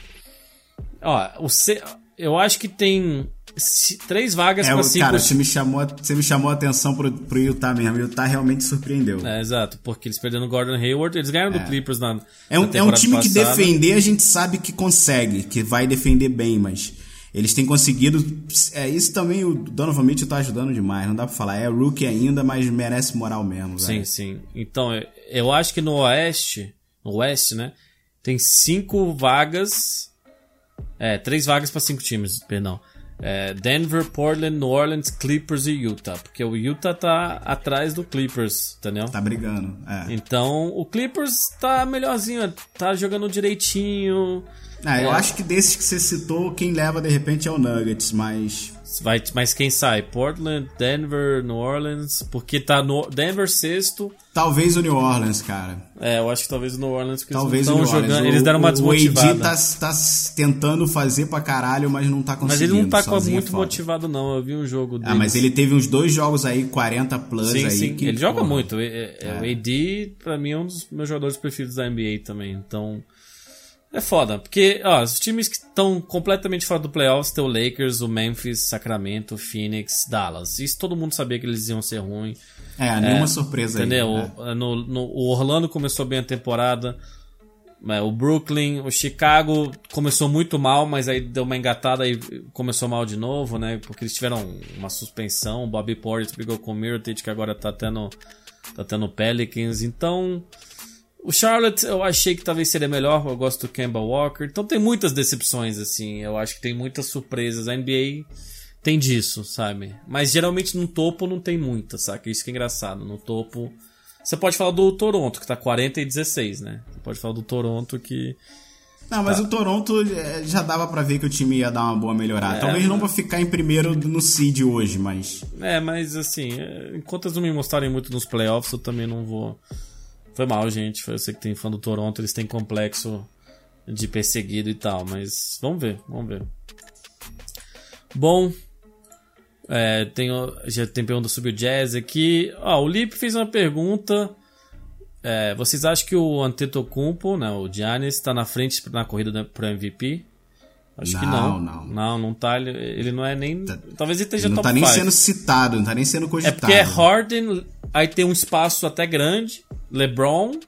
C: Ó, o C, eu acho que tem três vagas
B: É,
C: pra
B: o-
C: cinco
B: cara, você me chamou, você me chamou a atenção pro, pro Utah mesmo. O Utah realmente surpreendeu.
C: É, exato, porque eles perderam o Gordon Hayward, eles ganharam do Clippers na,
B: É um,
C: na
B: é um time que
C: passada.
B: defender a gente sabe que consegue, que vai defender bem, mas eles têm conseguido. É, isso também o Donovan Mitchell tá ajudando demais, não dá pra falar. É rookie ainda, mas merece moral mesmo,
C: Sim,
B: velho.
C: sim. Então, eu- eu acho que no Oeste, no Oeste, né, tem cinco vagas, é, três vagas pra cinco times, perdão. É, Denver, Portland, New Orleans, Clippers e Utah, porque o Utah tá atrás do Clippers, entendeu?
B: Tá brigando. É.
C: Então, o Clippers tá melhorzinho, tá jogando direitinho.
B: Ah, eu
C: É.
B: acho que desses que você citou, quem leva de repente é o Nuggets, mas.
C: Vai, mas quem sai? Portland, Denver, New Orleans, porque tá no Denver sexto.
B: Talvez o New Orleans, cara.
C: É, eu acho que talvez o New Orleans, porque
B: Talvez
C: eles não
B: New
C: estão
B: Orleans.
C: jogando,
B: O-
C: eles deram uma
B: o- O
C: desmotivada.
B: AD tá, tá tentando fazer pra caralho, mas não tá
C: Mas
B: conseguindo.
C: ele não tá
B: é
C: muito
B: foda.
C: motivado, não. Eu vi um jogo dele.
B: Ah, mas ele teve uns dois jogos aí, 40 plus
C: Sim,
B: aí.
C: sim.
B: que,
C: ele joga
B: porra,
C: muito. É- é- O AD, pra mim, é um dos meus jogadores preferidos da NBA também. Então. É foda. Porque, ó, os times que estão completamente fora do playoffs tem o Lakers, o Memphis, Sacramento, Phoenix, Dallas. Isso todo mundo sabia que eles iam ser ruins.
B: É, nenhuma surpresa
C: Entendeu?
B: aí. né?
C: O- no, no- o Orlando começou bem a temporada. né, O Brooklyn, o Chicago começou muito mal, mas aí deu uma engatada e começou mal de novo, né? Porque eles tiveram uma suspensão. O Bobby Portis brigou com o Mirotic, que agora tá tendo, tá tendo Pelicans. Então, o Charlotte eu achei que talvez seria melhor. Eu gosto do Kemba Walker. Então tem muitas decepções, assim. Eu acho que tem muitas surpresas. A NBA tem disso, sabe? Mas geralmente no topo não tem muita, saca? Isso que é engraçado. No topo. Você pode falar do Toronto, que tá 40 e 16, né? Você pode falar do Toronto que.
B: Não,
C: Tá.
B: mas o Toronto é, já dava pra ver que o time ia dar uma boa melhorada.
C: É,
B: Talvez não pra ficar em primeiro no seed hoje, mas.
C: É, mas assim, é, enquanto eles não me mostrarem muito nos playoffs, eu também não vou. Foi mal, gente. Foi você que tem fã do Toronto, eles têm complexo de perseguido e tal, mas vamos ver, vamos ver. Bom, é, tem, já tem pergunta sobre o Jazz aqui. Ó, o Lip fez uma pergunta. É, vocês acham que o Antetokounmpo, né, o Giannis, está na frente na corrida pro MVP? Acho
B: não,
C: que não.
B: Não,
C: não. Não tá. Ele, ele não é nem.
B: Tá,
C: talvez ele esteja
B: ele
C: top
B: Não tá nem
C: five.
B: sendo citado, não tá nem sendo cogitado.
C: É porque é Harden, aí tem um espaço até grande, LeBron,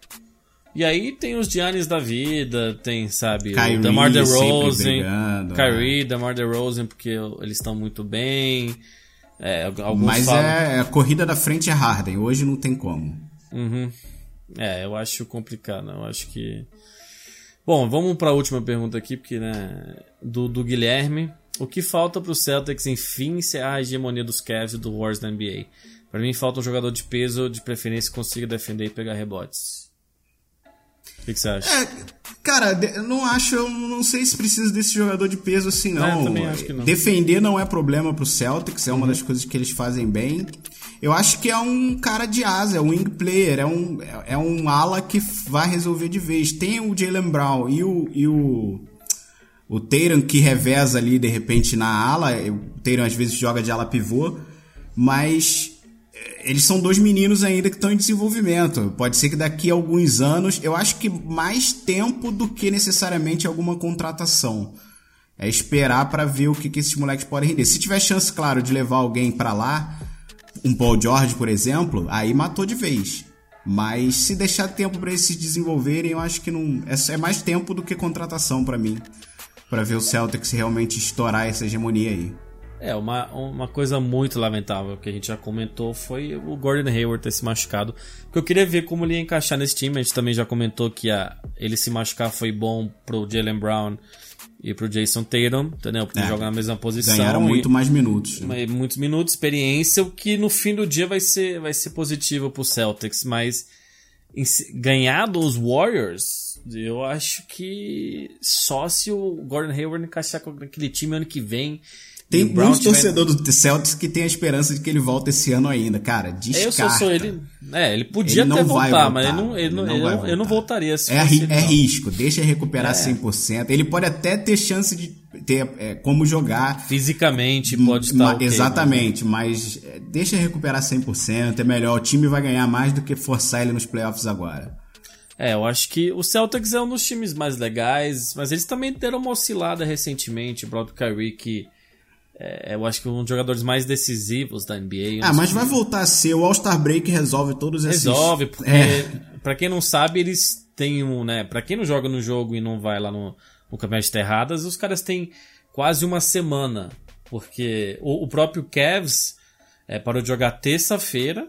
C: e aí tem os Giannis da vida, tem, sabe,
B: Kyrie
C: o DeMar DeRozan,
B: brigando,
C: Kyrie, DeMar DeRozan, porque eles estão muito bem. É,
B: Mas
C: falam...
B: é, a corrida da frente é Harden, hoje não tem como.
C: Uhum. É, eu acho complicado, eu acho que... Bom, vamos para a última pergunta aqui, porque, né, do, do Guilherme. O que falta para o Celtics, enfim, encerrar a hegemonia dos Cavs e do Warriors da NBA? Para mim, falta um jogador de peso, de preferência, que consiga defender e pegar rebotes. O que, que você acha?
B: É, cara, eu não acho, eu não sei se precisa desse jogador de peso assim, não.
C: É, acho que não.
B: Defender não é problema pro Celtics, é uma das coisas que eles fazem bem. Eu acho que é um cara de asa, é um wing player, é um, é um ala que vai resolver de vez. Tem o Jalen Brown e o, e o, o Tatum que reveza ali de repente na ala. O Tatum às vezes joga de ala pivô, mas eles são dois meninos ainda que estão em desenvolvimento. Pode ser que daqui a alguns anos, eu acho que mais tempo do que necessariamente alguma contratação. É esperar para ver o que, que esses moleques podem render. Se tiver chance, claro, de levar alguém para lá, um Paul George, por exemplo, aí matou de vez. Mas se deixar tempo para eles se desenvolverem, eu acho que não é mais tempo do que contratação para mim, para ver o Celtics realmente estourar essa hegemonia aí.
C: É, uma, uma coisa muito lamentável que a gente já comentou foi o Gordon Hayward ter se machucado. Porque eu queria ver como ele ia encaixar nesse time. A gente também já comentou que a, ele se machucar foi bom pro Jalen Brown e pro Jason Tatum, entendeu? Porque é, jogam na mesma posição.
B: Ganharam muito
C: e,
B: mais minutos. Né?
C: Muitos minutos, experiência, o que no fim do dia vai ser, vai ser positivo pro Celtics. Mas em, ganhar dos Warriors, eu acho que só se o Gordon Hayward encaixar com aquele time ano que vem.
B: Tem muitos torcedores do Celtics que tem a esperança de que ele volte esse ano ainda, cara. Descarta.
C: Eu só sou ele. É, ele podia ele até voltar, voltar, mas ele não, ele não, ele não, eu não voltaria se
B: é,
C: fosse,
B: é risco, deixa ele recuperar é. 100%. Ele pode até ter chance de ter é, como jogar.
C: Fisicamente pode estar. Okay,
B: exatamente, mas, mas deixa ele recuperar 100%. É melhor. O time vai ganhar mais do que forçar ele nos playoffs agora.
C: É, eu acho que o Celtics é um dos times mais legais, mas eles também deram uma oscilada recentemente. O próprio Kyrie que é, eu acho que um dos jogadores mais decisivos da NBA.
B: Ah, mas vai voltar a ser. O All-Star Break resolve todos esses...
C: Resolve, porque, é. pra quem não sabe, eles têm um, né... Pra quem não joga no jogo e não vai lá no, no Campeonato de Terradas, os caras têm quase uma semana. Porque o, o próprio Cavs é, parou de jogar terça-feira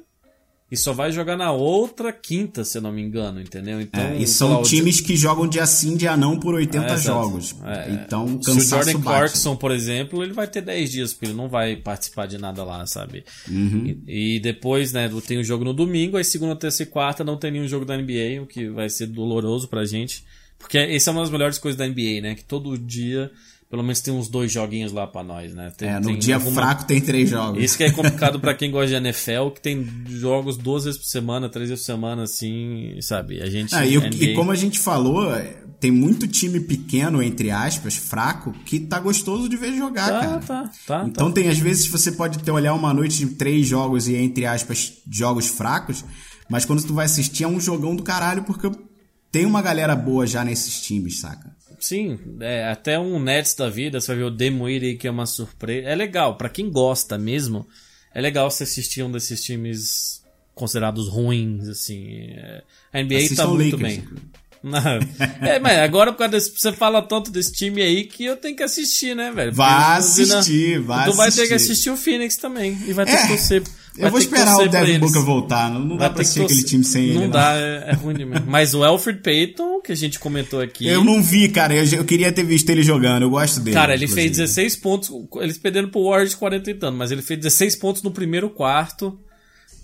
C: e só vai jogar na outra quinta, se eu não me engano, entendeu? Então,
B: é, e são times que jogam dia sim, dia não por 80 é, jogos. É, então, cansaço
C: Se o Jordan
B: bate.
C: Clarkson, por exemplo, ele vai ter 10 dias, porque ele não vai participar de nada lá, sabe?
B: Uhum.
C: E, e, depois, né, tem o jogo no domingo, aí segunda, terça e quarta não tem nenhum jogo da NBA, o que vai ser doloroso pra gente. Porque essa é uma das melhores coisas da NBA, né? Que todo dia pelo menos tem uns dois joguinhos lá para nós, né? Tem,
B: é, no
C: tem
B: dia alguma... fraco tem três jogos.
C: Isso que é complicado para quem gosta de NFL, que tem jogos duas vezes por semana, três vezes por semana, assim, sabe? A gente.
B: Ah, e, NBA... e como a gente falou, tem muito time pequeno, entre aspas, fraco, que tá gostoso de ver jogar,
C: tá,
B: cara.
C: Tá, tá,
B: então
C: tá.
B: tem, às vezes, você pode ter olhar uma noite de três jogos e, entre aspas, jogos fracos, mas quando tu vai assistir é um jogão do caralho, porque tem uma galera boa já nesses times, saca?
C: Sim, é, até um Nets da vida, você vai ver o Demuiri, que é uma surpresa. É legal, para quem gosta mesmo, é legal você assistir um desses times considerados ruins, assim. É, a NBA Assistam tá muito Lakers. bem. É, mas agora por causa desse, você fala tanto desse time aí que eu tenho que assistir, né, velho?
B: Vai assistir, vai
C: Tu vai
B: assistir.
C: ter que assistir o Phoenix também. E vai ter
B: É.
C: que torcer. vai
B: Eu vou esperar o Devin. Booker voltar. Não, não
C: Vai
B: dá pra assistir aquele time sem
C: Não
B: ele.
C: dá, é, é ruim demais. Mas o Alfred Payton, que a gente comentou aqui.
B: Eu não vi, cara. Eu, eu queria ter visto ele jogando. Eu gosto dele.
C: Cara, ele
B: inclusive.
C: fez 16 pontos. Eles perderam pro Warriors 40 e tanto, mas ele fez 16 pontos no primeiro quarto.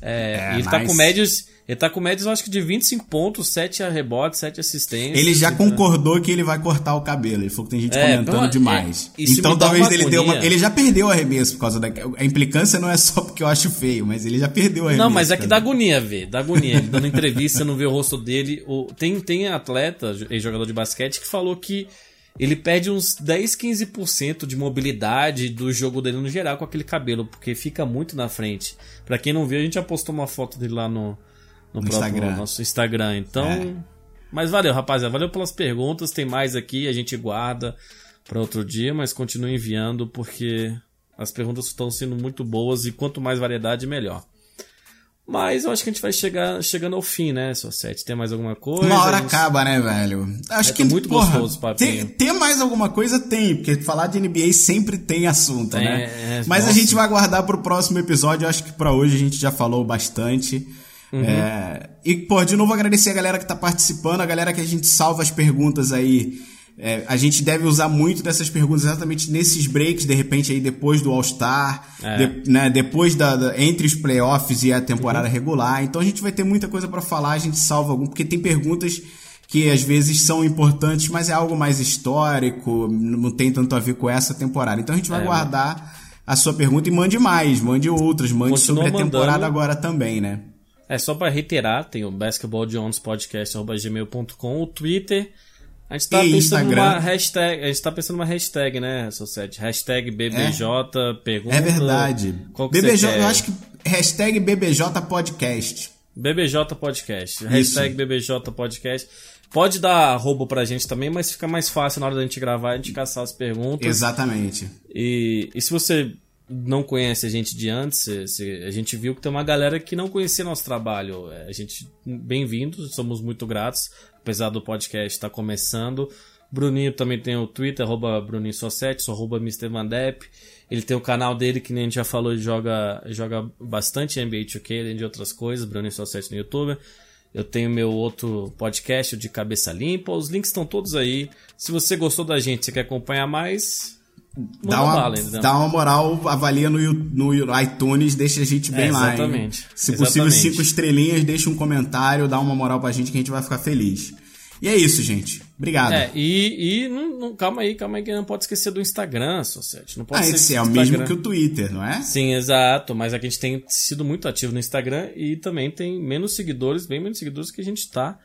C: É,
B: É,
C: e ele tá
B: nice.
C: com médias Ele tá com médias, eu acho que de 25 pontos, 7 rebotes, 7 assistências.
B: Ele já
C: Então,
B: concordou que ele vai cortar o cabelo. Ele falou que tem gente
C: É,
B: comentando
C: então,
B: demais.
C: é,
B: então talvez ele deu uma. Ele já perdeu o arremesso por causa da. A implicância não é só porque eu acho feio, mas ele já perdeu o arremesso.
C: Não, mas é que dá agonia ver, dá agonia. Ele dando entrevista, não vê o rosto dele. Tem, tem atleta, jogador de basquete, que falou que ele perde uns 10, 15% de mobilidade do jogo dele no geral com aquele cabelo, porque fica muito na frente. Pra quem não viu, a gente já postou uma foto dele lá no, no,
B: No
C: próprio
B: Instagram.
C: nosso Instagram. Então.
B: É.
C: Mas valeu, rapaziada. Valeu pelas perguntas. Tem mais aqui, a gente guarda pra outro dia, mas continue enviando porque as perguntas estão sendo muito boas e quanto mais variedade, melhor. Mas eu acho que a gente vai chegar chegando ao fim, né, Societe? Tem mais alguma coisa?
B: Uma hora
C: A gente-
B: acaba, né, velho? Acho
C: É,
B: que
C: tá muito
B: porra,
C: gostoso o papinho.
B: Ter, ter mais alguma coisa tem, porque falar de NBA sempre tem assunto,
C: Tem,
B: né?
C: é,
B: Mas a
C: nossa.
B: gente vai guardar pro próximo episódio. Eu acho que pra hoje a gente já falou bastante.
C: Uhum.
B: É, e, pô, de novo agradecer a galera que tá participando, a galera que a gente salva as perguntas aí. É, a gente deve usar muito dessas perguntas exatamente nesses breaks, de repente aí depois do All-Star,
C: É.
B: de- né, depois da, da- entre os playoffs e a temporada
C: Uhum.
B: regular. Então a gente vai ter muita coisa pra falar, a gente salva algum, porque tem perguntas que às vezes são importantes, mas é algo mais histórico, não tem tanto a ver com essa temporada. Então a gente vai
C: É,
B: guardar a sua pergunta e mande mais, mande outras, mande sobre a temporada agora também, né?
C: É só pra reiterar, tem o basketballjonespodcast.gmail.com, o Twitter. A gente tá
B: E
C: pensando
B: Instagram.
C: numa hashtag, a gente tá pensando numa hashtag, né, Societe? Hashtag BBJ, pergunta.
B: É verdade.
C: Qual que
B: BBJ, eu acho que hashtag BBJ Podcast.
C: BBJ Podcast. Hashtag BBJ Podcast. Pode dar arroba pra gente também, mas fica mais fácil na hora da gente gravar, a gente caçar as perguntas.
B: Exatamente.
C: E, e se você não conhece a gente de antes, a gente viu que tem uma galera que não conhecia nosso trabalho. É, A gente, bem-vindos, somos muito gratos, apesar do podcast estar começando. Bruninho também tem o Twitter, arroba Bruninho arroba Mr. Van Depp. Ele tem o canal dele, que nem a gente já falou, joga, joga bastante NBA 2K, além de outras coisas, Bruninho no YouTube. Eu tenho meu outro podcast de Cabeça Limpa. Os links estão todos aí. Se você gostou da gente, você quer acompanhar mais,
B: Dá uma, dá uma moral, avalia no, no iTunes, deixa a gente bem
C: É,
B: lá. hein?
C: exatamente.
B: Se possível,
C: Exatamente.
B: cinco estrelinhas, deixa um comentário, dá uma moral pra gente que a gente vai ficar feliz. E é isso, gente. Obrigado.
C: É, e, e não, não- calma aí, calma aí, que não pode esquecer do Instagram, Society. Não pode
B: ah, esse é o mesmo que o Twitter, não é?
C: Sim, exato, mas aqui a gente tem sido muito ativo no Instagram e também tem menos seguidores, bem menos seguidores que a gente tá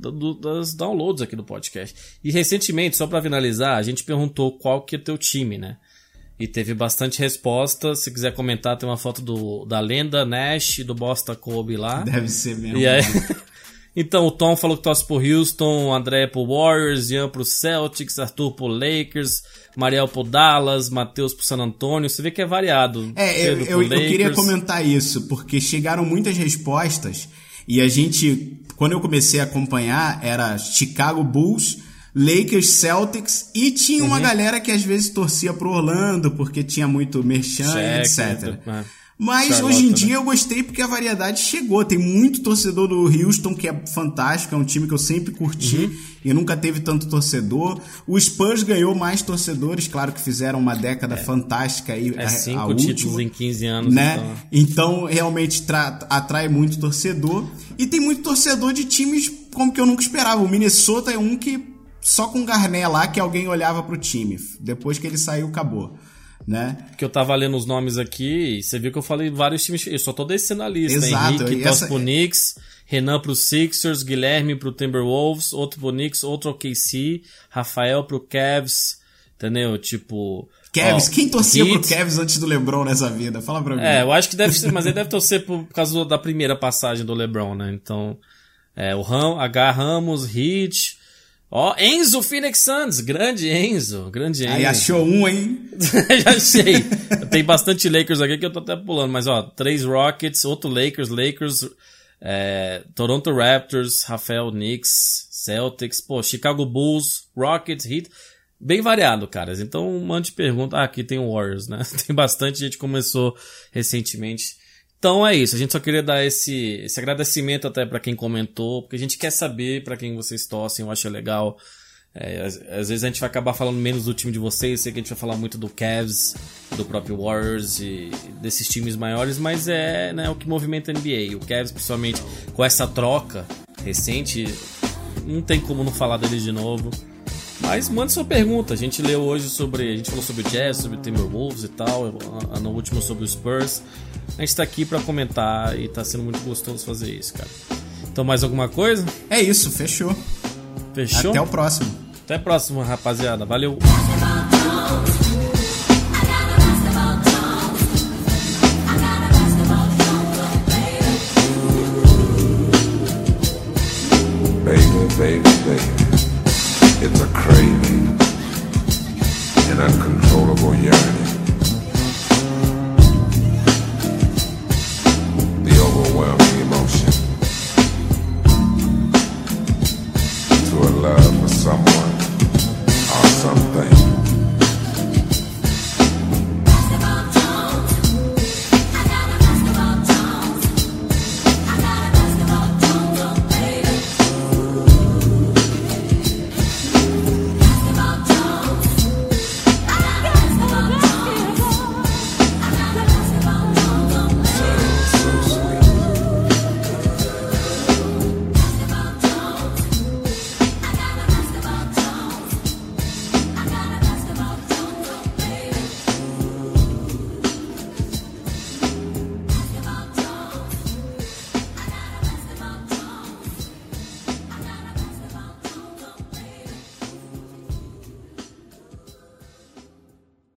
C: do- das downloads aqui do podcast. E recentemente, só pra finalizar, a gente perguntou qual que é teu time, né? E teve bastante resposta. Se quiser comentar, tem uma foto do, da lenda Nash e do Bosta Kobe lá.
B: Deve ser mesmo.
C: Aí... então, o Tom falou que torce pro Houston, o André pro Warriors, Ian pro Celtics, Arthur pro Lakers, Mariel pro Dallas, Matheus pro San Antonio. Você vê que é variado.
B: É, eu, eu, eu queria comentar isso, porque chegaram muitas respostas e a gente, quando eu comecei a acompanhar, era Chicago Bulls, Lakers, Celtics e tinha
C: Uhum.
B: uma galera que às vezes torcia pro Orlando porque tinha muito merchan,
C: Cheque,
B: etc.
C: é.
B: Mas
C: Charlotte,
B: hoje em
C: né?
B: dia eu gostei porque a variedade chegou. Tem muito torcedor do Houston que é fantástico, é um time que eu sempre curti
C: Uhum.
B: e nunca teve tanto torcedor. O Spurs ganhou mais torcedores, claro que fizeram uma década fantástica aí.
C: É
B: a- a
C: cinco
B: última
C: títulos em 15 anos.
B: né?
C: Então.
B: Então, realmente tra- atrai muito torcedor. E tem muito torcedor de times como que eu nunca esperava. O Minnesota é um que só com Garnet lá que alguém olhava pro time. Depois que ele saiu, acabou. Né?
C: Que eu tava lendo os nomes aqui e você viu que eu falei vários times. Eu só tô descendo a lista.
B: Exato,
C: Henrique
B: essa-
C: pro Knicks, Renan pro Sixers, Guilherme pro Timberwolves, outro pro Knicks, outro ao KC, Rafael pro Cavs. Entendeu? Tipo.
B: Cavs,
C: ó,
B: quem torcia pro
C: Heat,
B: Cavs antes do LeBron nessa vida? Fala pra mim.
C: É, eu acho que deve ser, mas ele deve torcer por, por causa da primeira passagem do LeBron, né? Então, é, o Ram, H. Ramos, Heat. Ó, Enzo Phoenix Suns, grande Enzo, grande Enzo.
B: Aí achou um, hein?
C: Já achei. Tem bastante Lakers aqui que eu tô até pulando, mas ó, três Rockets, outro Lakers, Lakers, é, Toronto Raptors, Rafael Knicks, Celtics, pô, Chicago Bulls, Rockets, Heat. Bem variado, caras. Então, um monte de pergunta. Ah, aqui tem o Warriors, né? Tem bastante gente que começou recentemente. Então é isso. A gente só queria dar esse, esse agradecimento até pra quem comentou, porque a gente quer saber pra quem vocês torcem. Eu acho legal É, às, às, vezes a gente vai acabar falando menos do time de vocês, sei que a gente vai falar muito do Cavs, do próprio Warriors e desses times maiores, mas é né, o que movimenta a NBA. O Cavs, principalmente com essa troca recente, não tem como não falar deles de novo. Mas manda sua pergunta. A gente leu hoje sobre. A gente falou sobre o Jazz, sobre o Timberwolves e tal. No último sobre o Spurs. A gente tá aqui para comentar e tá sendo muito gostoso fazer isso, cara. Então, mais alguma coisa?
B: É isso, fechou.
C: Fechou?
B: Até o próximo.
C: Até a próxima, rapaziada. Valeu.